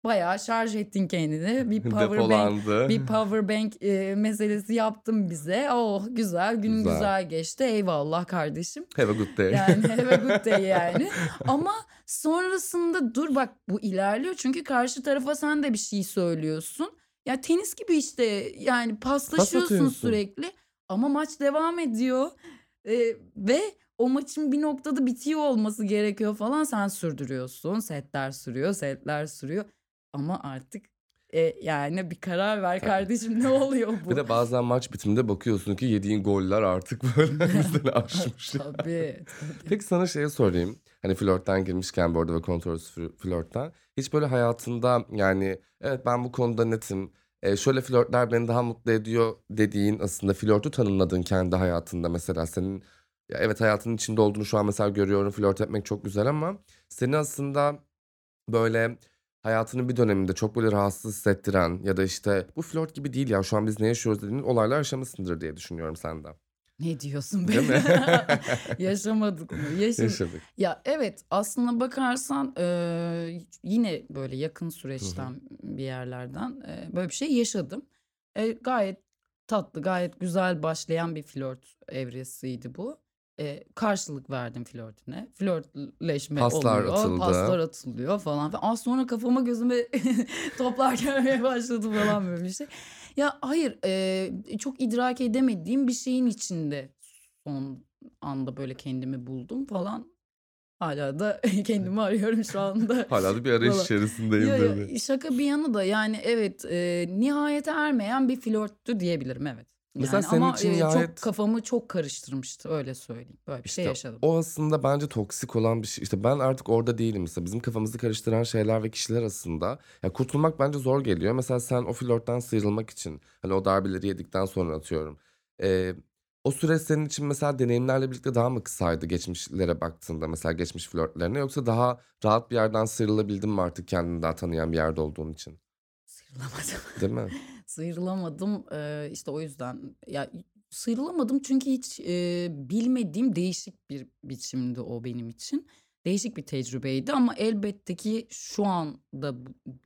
Bayağı şarj ettin kendini. Bir power bank Depolandı. bir power bank, eee, meselesi yaptın bize. Oh, güzel, günün Güzel. güzel geçti. Eyvallah kardeşim. Have a good day. Yani have a good day yani. Ama sonrasında dur bak bu ilerliyor çünkü karşı tarafa sen de bir şey söylüyorsun. Ya, tenis gibi işte, yani, Pas paslaşıyorsun atıyorsun. sürekli ama maç devam ediyor, eee, ve o maçın bir noktada bitiyor olması gerekiyor falan. Sen sürdürüyorsun. Setler sürüyor, setler sürüyor ama artık, eee, yani, bir karar ver Tabii. kardeşim ne oluyor Bir bu? de bazen maç bitiminde bakıyorsun ki yediğin goller artık böyle seni aşmış. Tabii, tabii. Peki sana şeyi sorayım. Hani flörtten girmişken bu arada ve kontrolsüz flö flörtten. Hiç böyle hayatında, yani, evet ben bu konuda netim, eee, şöyle flörtler beni daha mutlu ediyor dediğin aslında flörtü tanımladığın kendi hayatında mesela senin ya, evet hayatının içinde olduğunu şu an mesela görüyorum, flört etmek çok güzel ama seni aslında böyle hayatının bir döneminde çok böyle rahatsız hissettiren ya da işte bu flört gibi değil ya şu an biz ne yaşıyoruz dediğin olaylar yaşamışsındır diye düşünüyorum senden. Ne diyorsun be? Değil mi? Yaşamadık mı? Yaşadık. Yaşadık. Ya, evet, aslına bakarsan, eee, yine böyle yakın süreçten bir yerlerden, eee, böyle bir şey yaşadım. Eee, gayet tatlı, gayet güzel başlayan bir flört evresiydi bu. Eee, karşılık verdim flörtüne. Flörtleşme Paslar oluyor, atıldı. paslar atılıyor falan. Az sonra kafama gözüme toplar gelmeye başladı falan böyle bir şey. Ya, hayır, eee, çok idrak edemediğim bir şeyin içinde son anda böyle kendimi buldum falan. Hâlâ da kendimi arıyorum şu anda Hâlâ da bir arayış falan. içerisindeyim yo, dedi. şaka bir yana da yani evet, eee, nihayete ermeyen bir flörttü diyebilirim, evet. Mesela Yani senin ama, için eee, çok nihayet kafamı çok karıştırmıştı, öyle söyleyeyim. Böyle bir şey İşte yaşadım. o aslında bence toksik olan bir şey. İşte ben artık orada değilim mesela. Bizim kafamızı karıştıran şeyler ve kişiler aslında. Ya kurtulmak bence zor geliyor. Mesela sen o flörtten sıyrılmak için hani o darbeleri yedikten sonra atıyorum. Eee, o süreç senin için mesela deneyimlerle birlikte daha mı kısaydı geçmişlere baktığında mesela geçmiş flörtlerine yoksa daha rahat bir yerden sıyrılabildin mi artık kendini daha tanıyan bir yerde olduğun için? Sıyrılamadım. Değil mi? Sıyrılamadım. Eee, işte o yüzden ya sıyrılamadım çünkü hiç, eee, bilmediğim değişik bir biçimdi o benim için. Değişik bir tecrübeydi ama elbette ki şu anda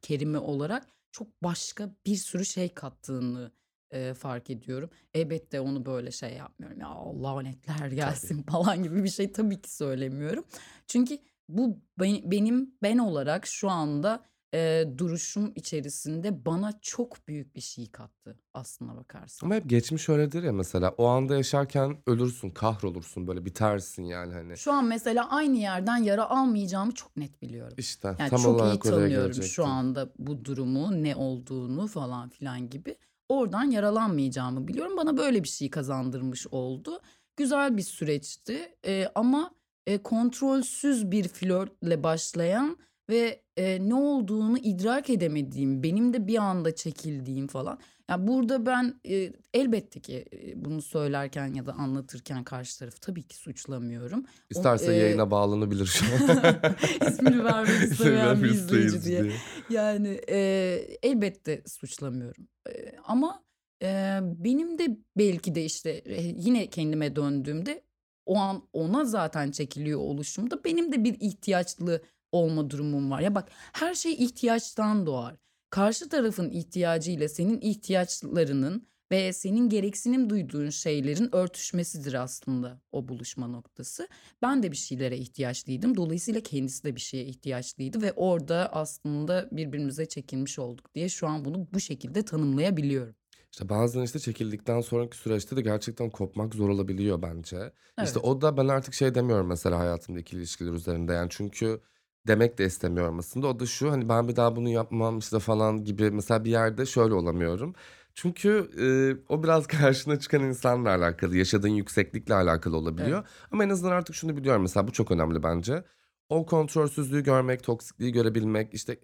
kelime olarak çok başka bir sürü şey kattığını, eee, fark ediyorum. Elbette onu böyle şey yapmıyorum, "Ya, lanetler Tabii. gelsin." falan gibi bir şey tabii ki söylemiyorum. Çünkü bu be benim ben olarak şu anda, eee, duruşum içerisinde bana çok büyük bir şey kattı aslına bakarsan. Ama hep geçmiş öyledir ya mesela. O anda yaşarken ölürsün, kahrolursun, böyle bitersin yani hani. Şu an mesela aynı yerden yara almayacağımı çok net biliyorum. İşte Yani tam çok iyi olarak oraya tanıyorum şu anda bu durumu, ne olduğunu falan filan gibi. Oradan yaralanmayacağımı biliyorum. Bana böyle bir şey kazandırmış oldu. Güzel bir süreçti. Eee, ama, eee, kontrolsüz bir flörtle başlayan ve, eee, ne olduğunu idrak edemediğim, benim de bir anda çekildiğim falan. Ya, burada ben, eee, elbette ki, eee, bunu söylerken ya da anlatırken karşı tarafı tabii ki suçlamıyorum. O İsterse eee yayına bağlanabilir şu an. ismini vermek istemeyen bir izleyici diye. diye. Yani, eee, elbette suçlamıyorum. Eee, ama, eee, benim de belki de, işte, eee, yine kendime döndüğümde o an ona zaten çekiliyor oluşumda benim de bir ihtiyaçlı olma durumum var. Ya, bak her şey ihtiyaçtan doğar. Karşı tarafın ihtiyacıyla senin ihtiyaçlarının ve senin gereksinim duyduğun şeylerin örtüşmesidir aslında o buluşma noktası. Ben de bir şeylere ihtiyaçlıydım. Dolayısıyla kendisi de bir şeye ihtiyaçlıydı ve orada aslında birbirimize çekilmiş olduk diye şu an bunu bu şekilde tanımlayabiliyorum. İşte bazen işte çekildikten sonraki süreçte de gerçekten kopmak zor olabiliyor bence. İşte Evet. o da ben artık şey demiyorum mesela hayatımda ikili ilişkiler üzerinde yani çünkü demek de istemiyorum aslında. O da şu hani ben bir daha bunu yapmam işte falan gibi mesela bir yerde şöyle olamıyorum. Çünkü e, o biraz karşına çıkan insanla alakalı, yaşadığın yükseklikle alakalı olabiliyor. Evet. Ama en azından artık şunu biliyorum mesela bu çok önemli bence. O kontrolsüzlüğü görmek, toksikliği görebilmek işte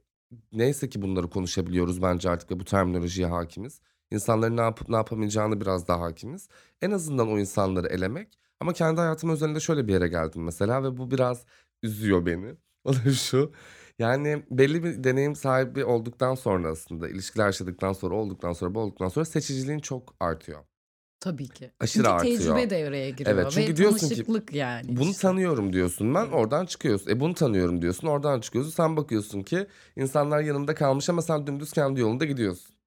neyse ki bunları konuşabiliyoruz bence artık ve bu terminolojiye hakimiz. İnsanların ne yapıp ne yapamayacağını biraz daha hakimiz. En azından o insanları elemek. Ama kendi hayatım özelinde şöyle bir yere geldim mesela ve bu biraz üzüyor beni. O da şu. Yani belli bir deneyim sahibi olduktan sonra aslında ilişkiler yaşadıktan sonra olduktan sonra bu olduktan sonra seçiciliğin çok artıyor. Tabii ki. Aşırı Çünkü artıyor. tecrübe devreye giriyor Evet ve çünkü diyorsun ki yani bunu işte. tanıyorum diyorsun ben Evet. oradan çıkıyorsun. E bunu tanıyorum diyorsun oradan çıkıyorsun. Sen bakıyorsun ki insanlar yanında kalmış ama sen dümdüz kendi yolunda gidiyorsun.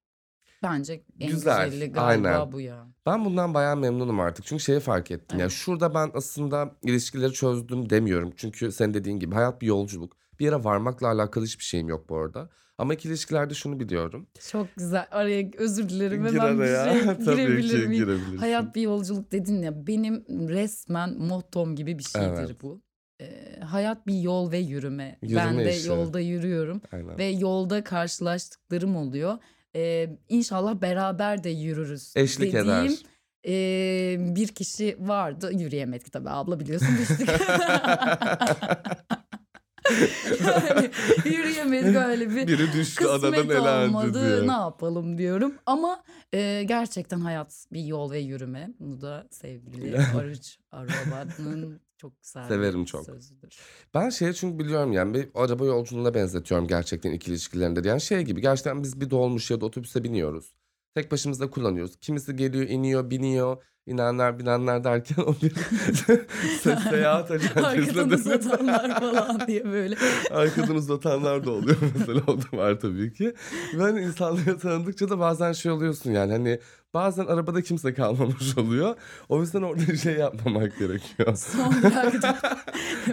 Bence en Güzel güzeli aynen. galiba bu ya. Ben bundan bayağı memnunum artık. Çünkü şeyi fark ettim. Ya Evet. şurada ben aslında ilişkileri çözdüm demiyorum. Çünkü sen dediğin gibi hayat bir yolculuk. Bir yere varmakla alakalı hiçbir şeyim yok bu arada. Ama ikili ilişkilerde şunu biliyorum. Çok güzel. Araya özür dilerim Gir hemen bir şey araya. Girebilir miyim? girebilirsin. Hayat bir yolculuk dedin ya benim resmen mottom gibi bir şeydir Evet. bu. Eee, hayat bir yol ve yürüme. Ben Yürüme de işi. yolda yürüyorum Aynen. ve yolda karşılaştıklarım oluyor. Eee inşallah beraber de yürürüz Eşlik eder. dediğim eee, bir kişi vardı. Yürüyemedik tabii abla biliyorsun düştük. Yani yürüyemedik öyle bir Biri düştü kısmet elendi olmadı ne yapalım diyorum. Ama e, gerçekten hayat bir yol ve yürüme. Bunu da sevgili Oruç Aroba'nın çok güzel Severim bir çok. sözüdür. Ben şeye çünkü biliyorum yani bir araba yolculuğuna benzetiyorum gerçekten ikili ilişkilerinde. Yani şey gibi gerçekten biz bir dolmuş ya da otobüse biniyoruz. Tek başımıza kullanıyoruz. Kimisi geliyor, iniyor, biniyor. İnenler binenler derken o bir se- seyahat Arkadan acentesine uzatanlar falan diye böyle. Arkadan uzatanlar da oluyor mesela o da var tabii ki. Ve hani insanları tanıdıkça da bazen şey oluyorsun yani hani bazen arabada kimse kalmamış oluyor. O yüzden orada şey yapmamak gerekiyor. Son durağa kadar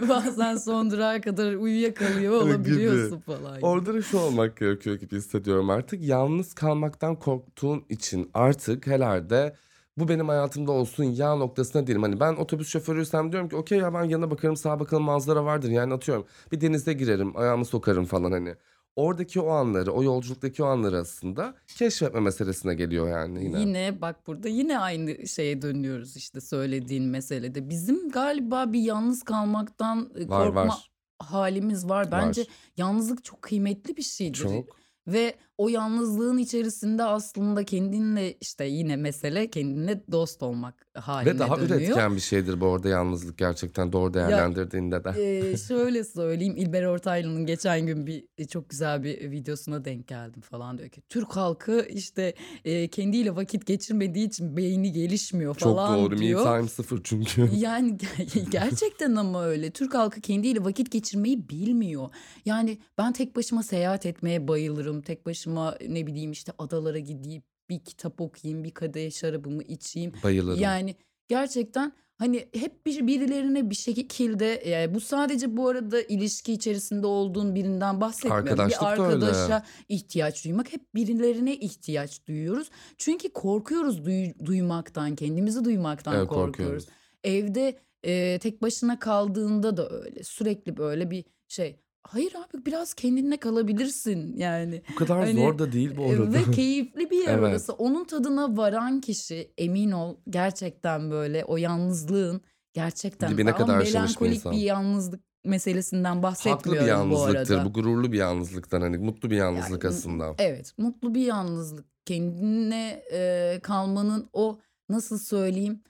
bazen son durağa kadar uyuyakalıyor Gibi. olabiliyorsun falan. gibi. Orada da şu olmak gerekiyor gibi hissediyorum artık. Yalnız kalmaktan korktuğun için artık herhalde bu benim hayatımda olsun ya noktasına değilim. Hani ben otobüs şoförüysem diyorum ki okey ya ben yana bakarım sağa bakalım manzara vardır. Yani atıyorum bir denize girerim ayağımı sokarım falan hani. Oradaki o anları o yolculuktaki o anları aslında keşfetme meselesine geliyor yani yine. Yine bak burada yine aynı şeye dönüyoruz işte söylediğin meselede. Bizim galiba bir yalnız kalmaktan e, Var korkma var halimiz var. Bence var. yalnızlık çok kıymetli bir şeydir. Çok. Ve o yalnızlığın içerisinde aslında kendinle işte yine mesele kendinle dost olmak Ve haline daha dönüyor. üretken bir şeydir bu arada yalnızlık gerçekten doğru Ya değerlendirdiğinde de. e, şöyle söyleyeyim İlber Ortaylı'nın geçen gün bir e, çok güzel bir videosuna denk geldim falan diyor ki Türk halkı işte e, kendiyle vakit geçirmediği için beyni gelişmiyor Çok falan doğru. Me diyor. time sıfır çünkü. Yani ger- gerçekten ama öyle. Türk halkı kendiyle vakit geçirmeyi bilmiyor. Yani ben tek başıma seyahat etmeye bayılırım. Tek başıma ne bileyim işte adalara gideyim, bir kitap okuyayım, bir kadeh şarabımı içeyim. Bayılırım. Yani gerçekten Hani hep bir birilerine bir şekilde yani bu sadece bu arada ilişki içerisinde olduğun birinden bahsetmiyorum. Bir Arkadaşlık da öyle. arkadaşa ihtiyaç duymak. Hep birilerine ihtiyaç duyuyoruz. Çünkü korkuyoruz duy- duymaktan, kendimizi duymaktan Evet korkuyoruz. korkuyoruz. Evde e, tek başına kaldığında da öyle. Sürekli böyle bir şey. Hayır abi biraz kendine kalabilirsin yani. Bu kadar Hani zor da değil bu e, arada. ve keyifli bir yer Evet. orası. Onun tadına varan kişi emin ol gerçekten böyle o yalnızlığın gerçekten Dibine ama kadar bir melankolik insan. bir yalnızlık meselesinden Haklı bir bahsetmiyorum bu yalnızlıktır. arada. Bu gururlu bir yalnızlıktan hani mutlu bir Yani yalnızlık m- aslında. evet mutlu bir yalnızlık. Kendine e, kalmanın o nasıl söyleyeyim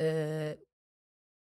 e,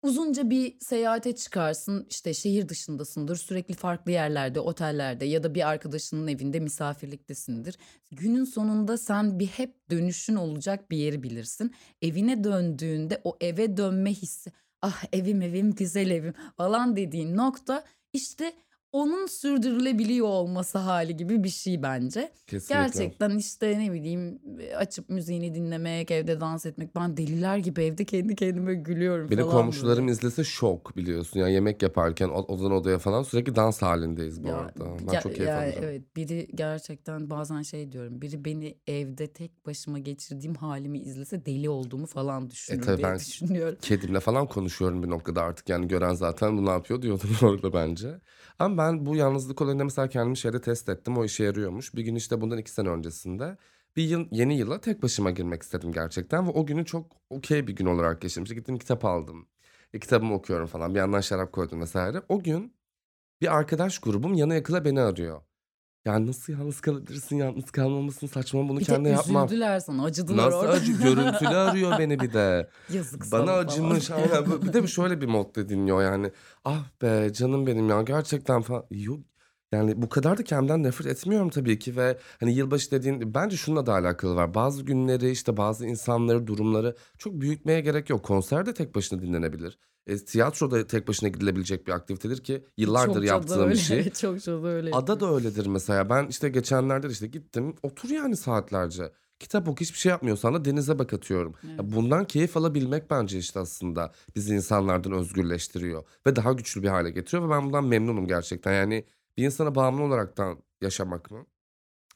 uzunca bir seyahate çıkarsın işte şehir dışındasındır sürekli farklı yerlerde otellerde ya da bir arkadaşının evinde misafirliktesindir. Günün sonunda sen bir hep dönüşün olacak bir yeri bilirsin. Evine döndüğünde o eve dönme hissi ah evim evim güzel evim falan dediğin nokta işte onun sürdürülebiliyor olması hali gibi bir şey bence. Kesinlikle. Gerçekten işte ne bileyim açıp müziğini dinlemek, evde dans etmek. Ben deliler gibi evde kendi kendime gülüyorum Beni falan komşularım böyle. izlese şok biliyorsun. Yani yemek yaparken odadan odaya falan sürekli dans halindeyiz bu Ya, arada. Ben ya, çok keyif ya alırım. evet biri gerçekten bazen şey diyorum. Biri beni evde tek başıma geçirdiğim halimi izlese deli olduğumu falan E düşünür tabii diye ben düşünüyorum. kedimle falan konuşuyorum bir noktada artık. Yani gören zaten bu ne yapıyor diyordur orada bence. Ama ben bu yalnızlık olayında mesela kendimi şeyde test ettim. O işe yarıyormuş. Bir gün işte bundan iki sene öncesinde bir yıl, yeni yıla tek başıma girmek istedim gerçekten. Ve o günü çok okey bir gün olarak geçirdim. Gittim kitap aldım. E, kitabımı okuyorum falan. Bir yandan şarap koydum vesaire. O gün bir arkadaş grubum yana yakıla beni arıyor. Ya nasıl yalnız kalabilirsin? Yalnız kalmamasın saçma bunu Bir kendine yapmam. üzüldüler sana, acıdılar Nasıl orada. acı? Görüntülü arıyor beni bir de. Yazık Bana sana falan. acımış aynen. Bu- Bir de şöyle bir modda dinliyor yani. Ah be canım benim ya gerçekten falan. Yok yani bu kadar da kendimden nefret etmiyorum tabii ki ve hani yılbaşı dediğin bence şununla da alakalı var. Bazı günleri işte bazı insanları durumları çok büyütmeye gerek yok. Konser de tek başına dinlenebilir. E, tiyatro da tek başına gidilebilecek bir aktivitedir ki yıllardır da yaptığım bir şey. Çokça da öyle Ada da öyledir mesela. Ben işte geçenlerde de işte gittim. Otur yani saatlerce. Kitap oku hiçbir şey yapmıyorsan da denize bak atıyorum. Ya Evet. bundan keyif alabilmek bence işte aslında bizi insanlardan özgürleştiriyor. Ve daha güçlü bir hale getiriyor ve ben bundan memnunum gerçekten. Yani bir insana bağımlı olaraktan yaşamak mı?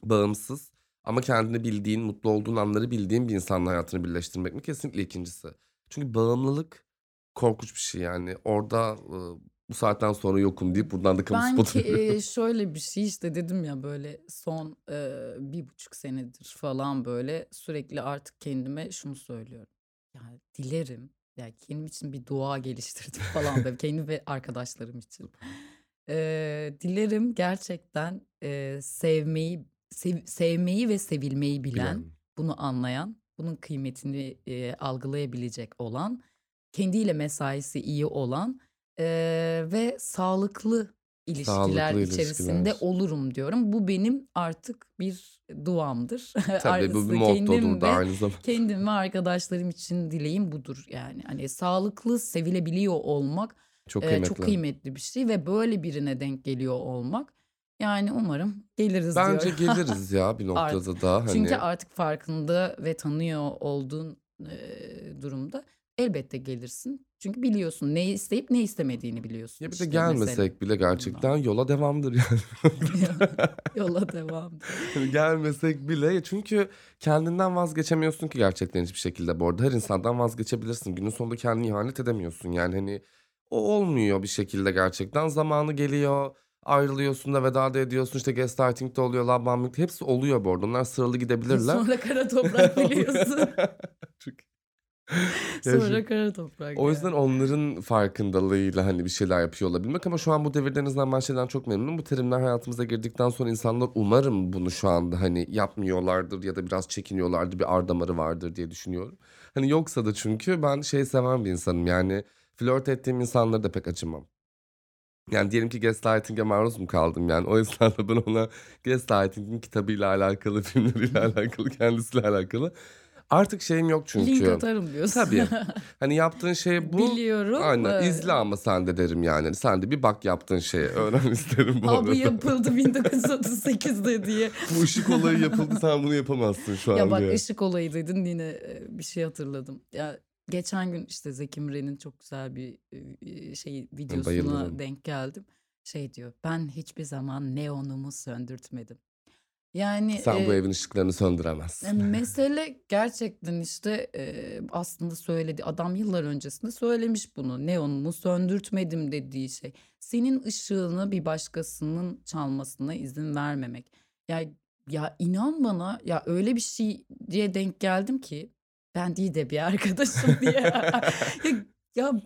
Bağımsız ama kendini bildiğin, mutlu olduğun anları bildiğin bir insanla hayatını birleştirmek mi? Kesinlikle ikincisi. Çünkü bağımlılık korkunç bir şey yani. Orada e, bu saatten sonra yokum deyip buradan da kamu Ben spotu veriyorum. e, şöyle bir şey işte dedim ya böyle son e, bir buçuk senedir falan böyle sürekli artık kendime şunu söylüyorum. Yani dilerim yani kendim için bir dua geliştirdim falan da kendim ve arkadaşlarım için. E, dilerim gerçekten e, sevmeyi sev- sevmeyi ve sevilmeyi bilen, Bilen. bunu anlayan, bunun kıymetini e, algılayabilecek olan, kendiyle mesaisi iyi olan e, ve sağlıklı ilişkiler Sağlıklı içerisinde ilişkiler. olurum diyorum. Bu benim artık bir duamdır. Tabii bu bir mottodur da aynı zamanda. kendim ve arkadaşlarım için dileğim budur yani. Hani sağlıklı, sevilebiliyor olmak Çok e, çok kıymetli. kıymetli bir şey ve böyle birine denk geliyor olmak. Yani umarım geliriz Bence diyorum. geliriz ya bir Artık. noktada da Çünkü hani artık farkında ve tanıyor olduğun e, durumda elbette gelirsin. Çünkü biliyorsun ne isteyip ne istemediğini biliyorsun ya bir de işte gelmesek bile gerçekten yola devamdır yani. Yola devam. Hani Gelmesek bile çünkü kendinden vazgeçemiyorsun ki gerçekten hiçbir şekilde bu arada. Her insandan vazgeçebilirsin. Günün sonunda kendini ihanet edemiyorsun. Yani hani o olmuyor bir şekilde gerçekten. Zamanı geliyor. Ayrılıyorsun da veda da ediyorsun. İşte gaslighting de oluyor. De hepsi oluyor bu arada. Onlar sıralı gidebilirler. Sonra kara toprak biliyorsun. Çok... Sonra kara toprak O yüzden yani. onların farkındalığıyla hani bir şeyler yapıyor olabilmek ama şu an bu devirde en azından ben şeyden çok memnunum. Bu terimler hayatımıza girdikten sonra insanlar umarım bunu şu anda hani yapmıyorlardır ya da biraz çekiniyorlardır bir ar damarı vardır diye düşünüyorum. Hani yoksa da çünkü ben şey seven bir insanım yani flört ettiğim insanlara da pek acımam. Yani diyelim ki gaslighting'e maruz mu kaldım yani o yüzden de ben ona gaslighting'in kitabıyla alakalı, filmleriyle alakalı, kendisiyle alakalı artık şeyim yok Link çünkü. atarım diyorsun. Tabii. Hani yaptığın şey bu. Biliyorum. Aynen Ee, izle ama sen de derim yani. Sen de bir bak yaptığın şeye. Öğren isterim bu Aa bu arada. yapıldı 1938'de diye. Bu ışık olayı yapıldı sen bunu yapamazsın şu an Ya bak diye. ışık olayı dedin yine e, bir şey hatırladım. Ya geçen gün işte Zeki Müren'in çok güzel bir e, şey Ben videosuna bayılırım. denk geldim. Şey diyor ben hiçbir zaman neonumu söndürtmedim. Yani Sen bu e, evin ışıklarını e, söndüremezsin. mesele gerçekten işte e, aslında söyledi adam yıllar öncesinde söylemiş bunu neonumu söndürtmedim dediği şey. Senin ışığını bir başkasının çalmasına izin vermemek. Ya ya inan bana ya öyle bir şey diye denk geldim ki ben değil de bir arkadaşım diye. ya, ya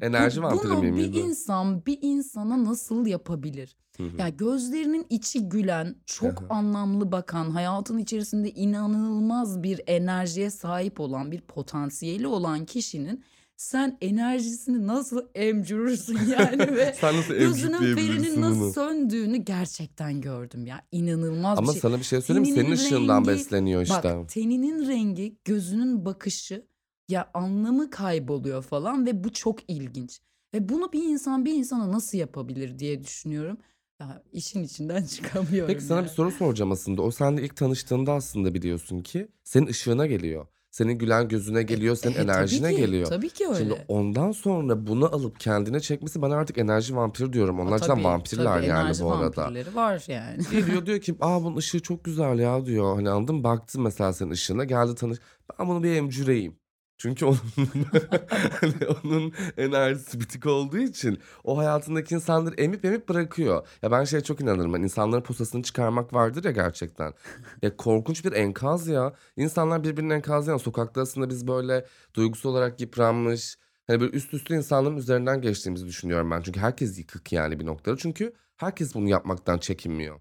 Enerji bu, vampiri bunu bir insan bir insana nasıl yapabilir? Hı hı. Ya gözlerinin içi gülen, çok Aha. anlamlı bakan, hayatın içerisinde inanılmaz bir enerjiye sahip olan, bir potansiyeli olan kişinin sen enerjisini nasıl emcürürsün yani ve Sen nasıl gözünün emcükleyebilirsin nasıl bunu? söndüğünü gerçekten gördüm ya. İnanılmaz bir Ama şey. sana bir şey söyleyeyim mi? Senin ışığından rengi, besleniyor bak işte. teninin rengi, gözünün bakışı ya anlamı kayboluyor falan ve bu çok ilginç. Ve bunu bir insan bir insana nasıl yapabilir diye düşünüyorum. Ya işin içinden Peki çıkamıyorum sana bir yani. soru soracağım aslında. O seninle ilk tanıştığında aslında biliyorsun ki senin ışığına geliyor. Senin gülen gözüne E, geliyor, senin e, tabii enerjine ki, geliyor. tabii ki Şimdi öyle. ondan sonra bunu alıp kendine çekmesi bana artık enerji vampir diyorum. Onlar tabii, vampirler tabii yani enerji bu arada. vampirleri var yani. Geliyor diyor ki aa bunun ışığı çok güzel ya diyor. Hani anladın mı? Baktı mesela senin ışığına geldi tanış. Ben bunu bir emcüreyim. Çünkü onun, hani onun enerjisi bitik olduğu için o hayatındaki insanları emip emip bırakıyor. Ya ben şeye çok inanırım. Hani insanların posasını çıkarmak vardır ya gerçekten. Ya korkunç bir enkaz ya. İnsanlar birbirinin enkazı yani sokakta aslında biz böyle duygusal olarak yıpranmış, hani böyle üst üste insanların üzerinden geçtiğimizi düşünüyorum ben. Çünkü herkes yıkık yani bir noktada. Çünkü herkes bunu yapmaktan çekinmiyor.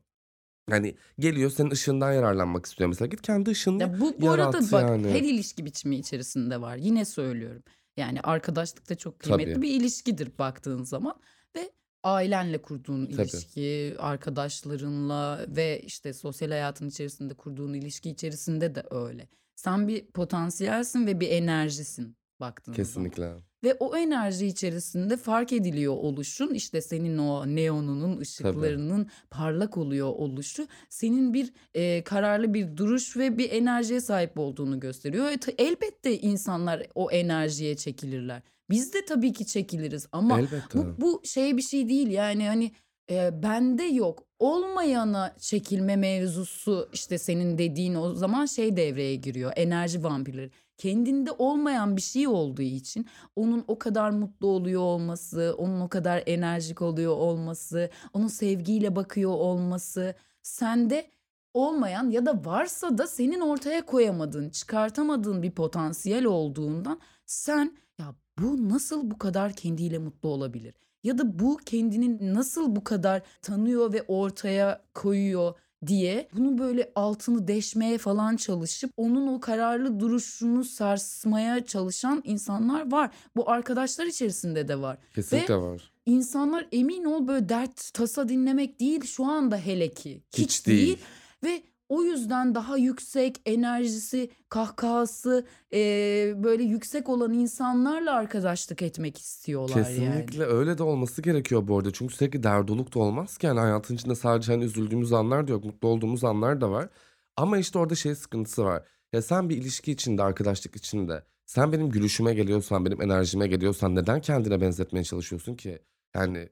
Hani geliyor senin ışığından yararlanmak istiyor mesela. Git kendi ışığını Ya bu bu arada yarat bak yani. her ilişki biçimi içerisinde var. Yine söylüyorum. Yani arkadaşlık da çok kıymetli Tabii. bir ilişkidir baktığın zaman ve ailenle kurduğun Tabii. ilişki, arkadaşlarınla ve işte sosyal hayatın içerisinde kurduğun ilişki içerisinde de öyle. Sen bir potansiyelsin ve bir enerjisin baktığın zaman. Kesinlikle. Ve o enerji içerisinde fark ediliyor oluşun işte senin o neonunun Tabii. ışıklarının parlak oluyor oluşu senin bir e, kararlı bir duruş ve bir enerjiye sahip olduğunu gösteriyor. E, elbette insanlar o enerjiye çekilirler. Biz de tabii ki çekiliriz ama Elbette. bu, bu şey bir şey değil yani hani e, bende yok olmayana çekilme mevzusu işte senin dediğin o zaman şey devreye giriyor enerji vampirleri. Kendinde olmayan bir şey olduğu için onun o kadar mutlu oluyor olması, onun o kadar enerjik oluyor olması, onun sevgiyle bakıyor olması sende olmayan ya da varsa da senin ortaya koyamadığın, çıkartamadığın bir potansiyel olduğundan sen ya bu nasıl bu kadar kendiyle mutlu olabilir? Ya da bu kendini nasıl bu kadar tanıyor ve ortaya koyuyor diye bunu böyle altını deşmeye falan çalışıp onun o kararlı duruşunu sarsmaya çalışan insanlar var. Bu arkadaşlar içerisinde de var. Ve Kesinlikle var. insanlar emin ol böyle dert tasa dinlemek değil şu anda hele ki hiç, Hiç değil. değil. Ve o yüzden daha yüksek enerjisi, kahkahası eee, böyle yüksek olan insanlarla arkadaşlık etmek istiyorlar yani. Kesinlikle öyle de olması gerekiyor bu arada. Çünkü sürekli derdoluk da olmaz ki. Yani hayatın içinde sadece hani üzüldüğümüz anlar da yok. Mutlu olduğumuz anlar da var. Ama işte orada şey sıkıntısı var. Ya sen bir ilişki içinde, arkadaşlık içinde sen benim gülüşüme geliyorsan, benim enerjime geliyorsan neden kendine benzetmeye çalışıyorsun ki? Yani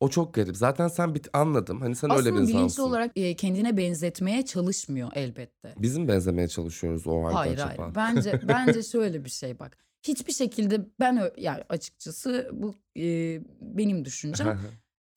o çok garip. Zaten sen bit anladım. Hani sen öyle bir Aslında bilinçli insansın. olarak eee, kendine benzetmeye çalışmıyor elbette. Bizim benzemeye çalışıyoruz o halde Hayır acaba. hayır. Bence bence şöyle bir şey bak. Hiçbir şekilde ben ö- yani açıkçası bu eee, benim düşüncem.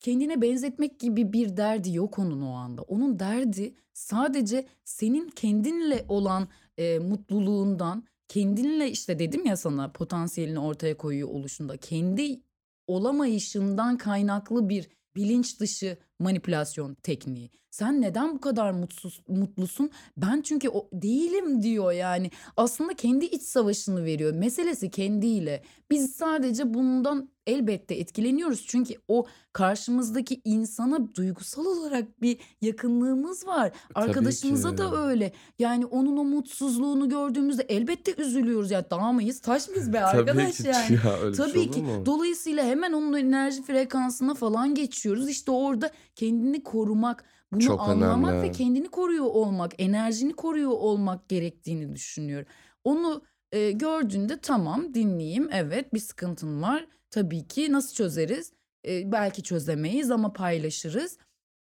Kendine benzetmek gibi bir derdi yok onun o anda. Onun derdi sadece senin kendinle olan e, mutluluğundan, kendinle işte dedim ya sana potansiyelini ortaya koyuyor oluşunda, kendi olamayışından kaynaklı bir bilinç dışı manipülasyon tekniği. Sen neden bu kadar mutsuz mutlusun? Ben çünkü o değilim diyor yani. Aslında kendi iç savaşını veriyor. Meselesi kendiyle. Biz sadece bundan elbette etkileniyoruz. Çünkü o karşımızdaki insana duygusal olarak bir yakınlığımız var. Tabii Arkadaşımıza ki. da öyle. Yani onun o mutsuzluğunu gördüğümüzde elbette üzülüyoruz. Ya dağ mıyız taş mıyız be Tabii arkadaş ki yani. ya öyle bir şey Tabii olur ki. mu? Dolayısıyla hemen onun enerji frekansına falan geçiyoruz. İşte orada kendini korumak, bunu Çok anlamak ve önemli. kendini koruyor olmak, enerjini koruyor olmak gerektiğini düşünüyorum. Onu Eee, gördüğünde tamam dinleyeyim. Evet bir sıkıntın var. Tabii ki nasıl çözeriz? Eee, belki çözemeyiz ama paylaşırız.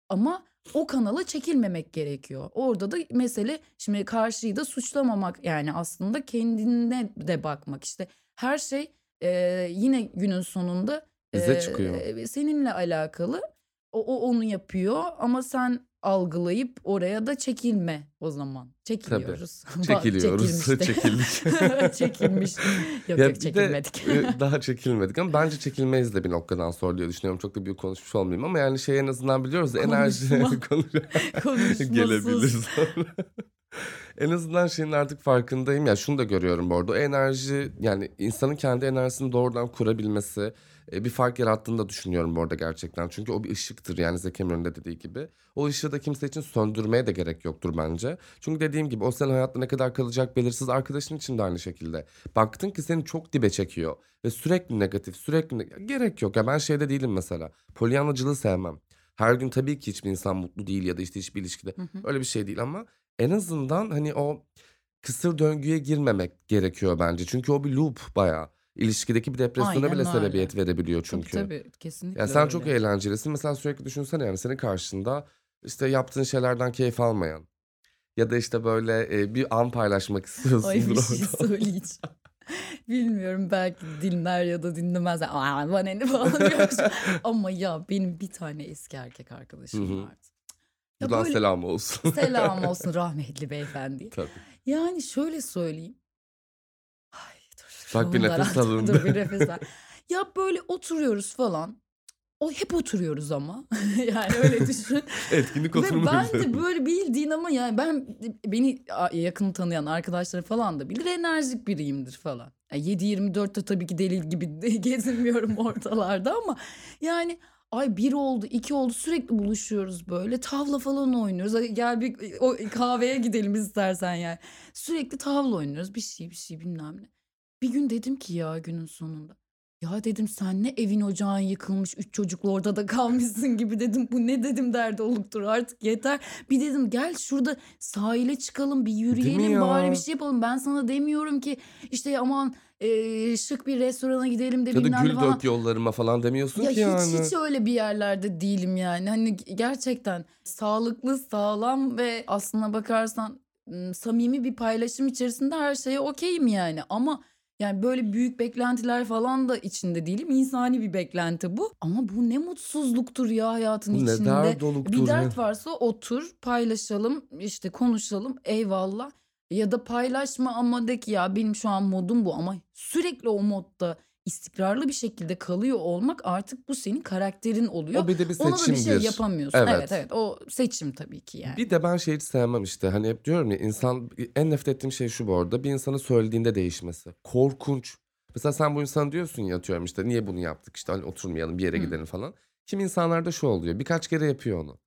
Ama o kanala çekilmemek gerekiyor. Orada da mesele şimdi karşıyı da suçlamamak yani aslında kendine de bakmak işte. Her şey eee, yine günün sonunda Bize çıkıyor. seninle alakalı. O, o onu yapıyor ama sen algılayıp oraya da çekilme o zaman. Tabii. Çekiliyoruz. Bak Çekiliyoruz. çekilmiş de. Çekildik. Çekilmiş. Yok Ya yok de çekilmedik. e, daha çekilmedik ama bence çekilmeyiz de bir noktadan sonra diye düşünüyorum. Çok da büyük konuşmuş olmayayım ama yani şey en azından biliyoruz enerji Konuşma. Konuş- Konuşmasız. gelebilir sonra. En azından şeyin artık farkındayım. Ya şunu da görüyorum bu arada. O enerji yani insanın kendi enerjisini doğrudan kurabilmesi bir fark yarattığını da düşünüyorum bu arada gerçekten. Çünkü o bir ışıktır yani Zeki Emir'in de dediği gibi. O ışığı da kimse için söndürmeye de gerek yoktur bence. Çünkü dediğim gibi o senin hayatta ne kadar kalacak belirsiz arkadaşın için de aynı şekilde. Baktın ki seni çok dibe çekiyor ve sürekli negatif sürekli neg- gerek yok. Ya ben şeyde değilim mesela. Polyanacılığı sevmem. Her gün tabii ki hiçbir insan mutlu değil ya da işte hiçbir ilişkide Hı hı. öyle bir şey değil ama en azından hani o kısır döngüye girmemek gerekiyor bence. Çünkü o bir loop bayağı. İlişkideki bir depresyona Aynen bile öyle. sebebiyet verebiliyor Tabii çünkü. tabii kesinlikle Ya sen çok öyle. eğlencelisin. Mesela sürekli düşünsene yani senin karşında işte yaptığın şeylerden keyif almayan ya da işte böyle e, bir an paylaşmak Ay istiyorsundur bir şey söyleyeceğim. Bilmiyorum belki dinler ya da dinlemez. Aa bana ne falan diyormuş. Ama ya benim bir tane eski erkek arkadaşım hı. vardı. Ya Buradan böyle selam olsun. selam olsun rahmetli beyefendi. Tabii. Yani şöyle söyleyeyim. Bak bir nefes alındı. Dur bir nefes al. Ya böyle oturuyoruz falan. O hep oturuyoruz ama. yani öyle düşün. Etkinlik Ve oturma ben de böyle bildiğin ama yani ben beni yakın tanıyan arkadaşlar falan da bilir enerjik biriyimdir falan. Yani 7-24'te tabii ki deli gibi gezinmiyorum ortalarda ama yani ay bir oldu iki oldu sürekli buluşuyoruz böyle tavla falan oynuyoruz. Ay Gel bir o kahveye gidelim istersen yani. Sürekli tavla oynuyoruz bir şey bir şey bilmem ne. Bir gün dedim ki ya günün sonunda. Ya dedim sen ne evin ocağın yıkılmış üç çocuklu orada da kalmışsın gibi dedim. Bu ne dedim derdi oluktur artık yeter. Bir dedim gel şurada sahile çıkalım bir yürüyelim bari bir şey yapalım. Ben sana demiyorum ki işte aman eee, şık bir restorana gidelim de Ya bilmem ne gül falan. dök yollarıma falan demiyorsun Ya ki hiç yani. hiç öyle bir yerlerde değilim yani. Hani gerçekten sağlıklı, sağlam ve aslına bakarsan samimi bir paylaşım içerisinde her şeye okeyim yani. Ama yani böyle büyük beklentiler falan da içinde değilim. İnsani bir beklenti bu. Ama bu ne mutsuzluktur ya hayatın ne içinde. dert Bir doluktur ya. dert varsa otur, paylaşalım, işte konuşalım. Eyvallah. Ya da paylaşma ama de ki ya benim şu an modum bu ama sürekli o modda istikrarlı bir şekilde kalıyor olmak artık bu senin karakterin oluyor. O bir de bir Ona da bir şey seçimdir. yapamıyorsun. Evet Evet. evet o seçim tabii ki yani. Bir de ben şeyi sevmem işte. Hani hep diyorum ya insan en nefret ettiğim şey şu bu arada. Bir insanı söylediğinde değişmesi. Korkunç. Mesela sen bu insana diyorsun ya atıyorum işte niye bunu yaptık işte hani oturmayalım bir yere Hı. gidelim falan. Kim insanlarda şu oluyor. Birkaç kere yapıyor onu.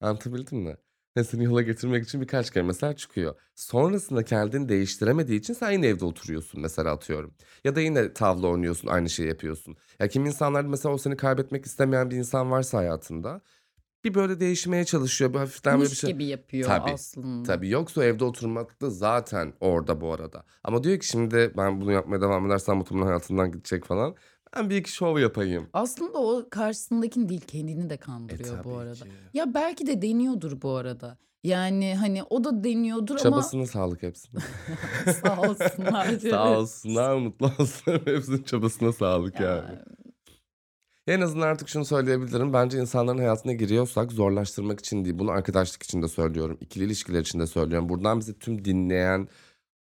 Anlatabildim mi? Ve seni yola getirmek için birkaç kere mesela çıkıyor. Sonrasında kendini değiştiremediği için sen yine evde oturuyorsun mesela atıyorum. Ya da yine tavla oynuyorsun aynı şeyi yapıyorsun. Ya kim insanlarda mesela o seni kaybetmek istemeyen bir insan varsa hayatında bir böyle değişmeye çalışıyor. Bir hafiften böyle bir şey. gibi yapıyor Tabii. aslında. Tabii yoksa evde oturmak da zaten orada bu arada. Ama diyor ki şimdi ben bunu yapmaya devam edersem muhtemelen hayatından gidecek falan. Ben bir iki şov yapayım. Aslında o karşısındakinin değil kendini de E kandırıyor bu tabii arada. ki. Ya belki de deniyordur bu arada. Yani hani o da deniyordur ama Çabasına sağlık hepsine. sağ olsunlar. Sağ olsunlar, mutlu olsunlar. Hepsinin çabasına sağlık yani. Ya, En azından artık şunu söyleyebilirim. Bence insanların hayatına giriyorsak zorlaştırmak için değil. Bunu arkadaşlık için de söylüyorum. İkili ilişkiler için de söylüyorum. Buradan bizi tüm dinleyen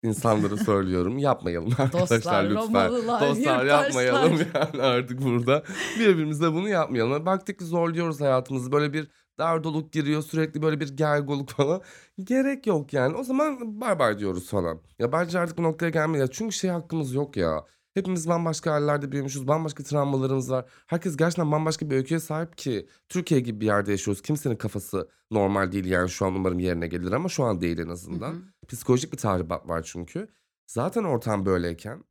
insanlara söylüyorum. Yapmayalım arkadaşlar Dostlar, lütfen. Romalılar, Dostlar yapmayalım yani artık burada. Birbirimize bunu yapmayalım. Baktık ki zorluyoruz hayatımızı. Böyle bir dardoluk giriyor. Sürekli böyle bir gergoluk falan. Gerek yok yani. O zaman bay bay diyoruz falan. Ya bence artık bu noktaya gelmeliyiz. Çünkü şey hakkımız yok ya. Hepimiz bambaşka hallerde büyümüşüz. Bambaşka travmalarımız var. Herkes gerçekten bambaşka bir öyküye sahip ki. Türkiye gibi bir yerde yaşıyoruz. Kimsenin kafası normal değil yani şu an umarım yerine gelir ama şu an değil en Hı azından. hı. Psikolojik bir tahribat var çünkü. Zaten ortam böyleyken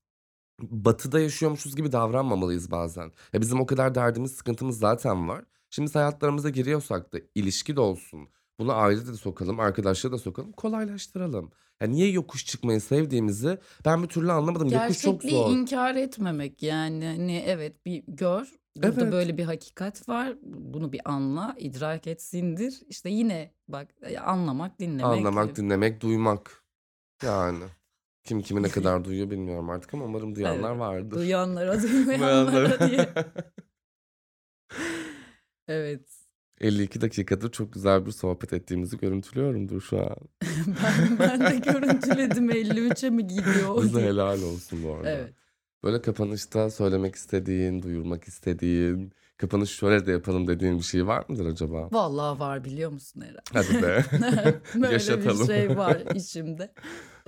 batıda yaşıyormuşuz gibi davranmamalıyız bazen. Ya bizim o kadar derdimiz, sıkıntımız zaten var. Şimdi hayatlarımıza giriyorsak da ilişki de olsun, Bunu ailede de sokalım, arkadaşlara da sokalım, kolaylaştıralım. Ya niye yokuş çıkmayı sevdiğimizi ben bir türlü anlamadım. Yokuş çok Gerçekliği zor. inkar etmemek yani hani evet bir gör burada Evet. böyle bir hakikat var bunu bir anla idrak et sindir işte yine bak e, anlamak dinlemek Anlamak, dinlemek, duymak. Yani kim kimi ne kadar duyuyor bilmiyorum artık ama umarım duyanlar Evet. vardır. duyanlara duymayanlara diye evet 52 dakikadır çok güzel bir sohbet ettiğimizi görüntülüyorumdur şu an. ben, ben de görüntüledim 53'e mi gidiyor Bize helal olsun bu arada. evet Böyle kapanışta söylemek istediğin, duyurmak istediğin, kapanış şöyle de yapalım dediğin bir şey var mıdır acaba? vallahi var biliyor musun Eren Hadi be. böyle Yaşatalım. bir şey var içimde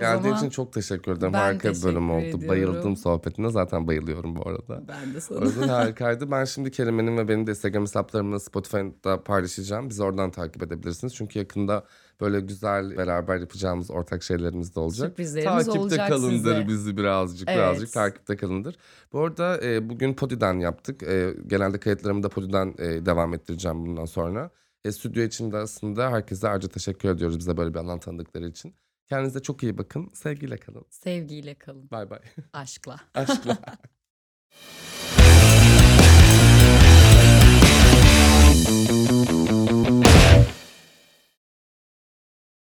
o Geldiğin için çok teşekkür ederim. ben Harika bir bölüm oldu. ediyorum. Bayıldım sohbetine. Zaten bayılıyorum bu arada. ben de O sana yüzden harikaydı. Ben şimdi Kerime'nin ve benim de Instagram hesaplarımla Spotify'da paylaşacağım. Bizi oradan takip edebilirsiniz. Çünkü yakında böyle güzel beraber yapacağımız ortak şeylerimiz de olacak. sürprizlerimiz Takipte olacak kalındır size. bizi birazcık Evet. birazcık takipte kalındır. Bu arada e, bugün Podi'den yaptık. E, genelde kayıtlarımı da Podi'den e, devam ettireceğim bundan sonra. E, stüdyo için de aslında herkese ayrıca teşekkür ediyoruz bize böyle bir alan tanıdıkları için. Kendinize çok iyi bakın. Sevgiyle kalın. sevgiyle kalın Bay bay. aşkla Aşkla.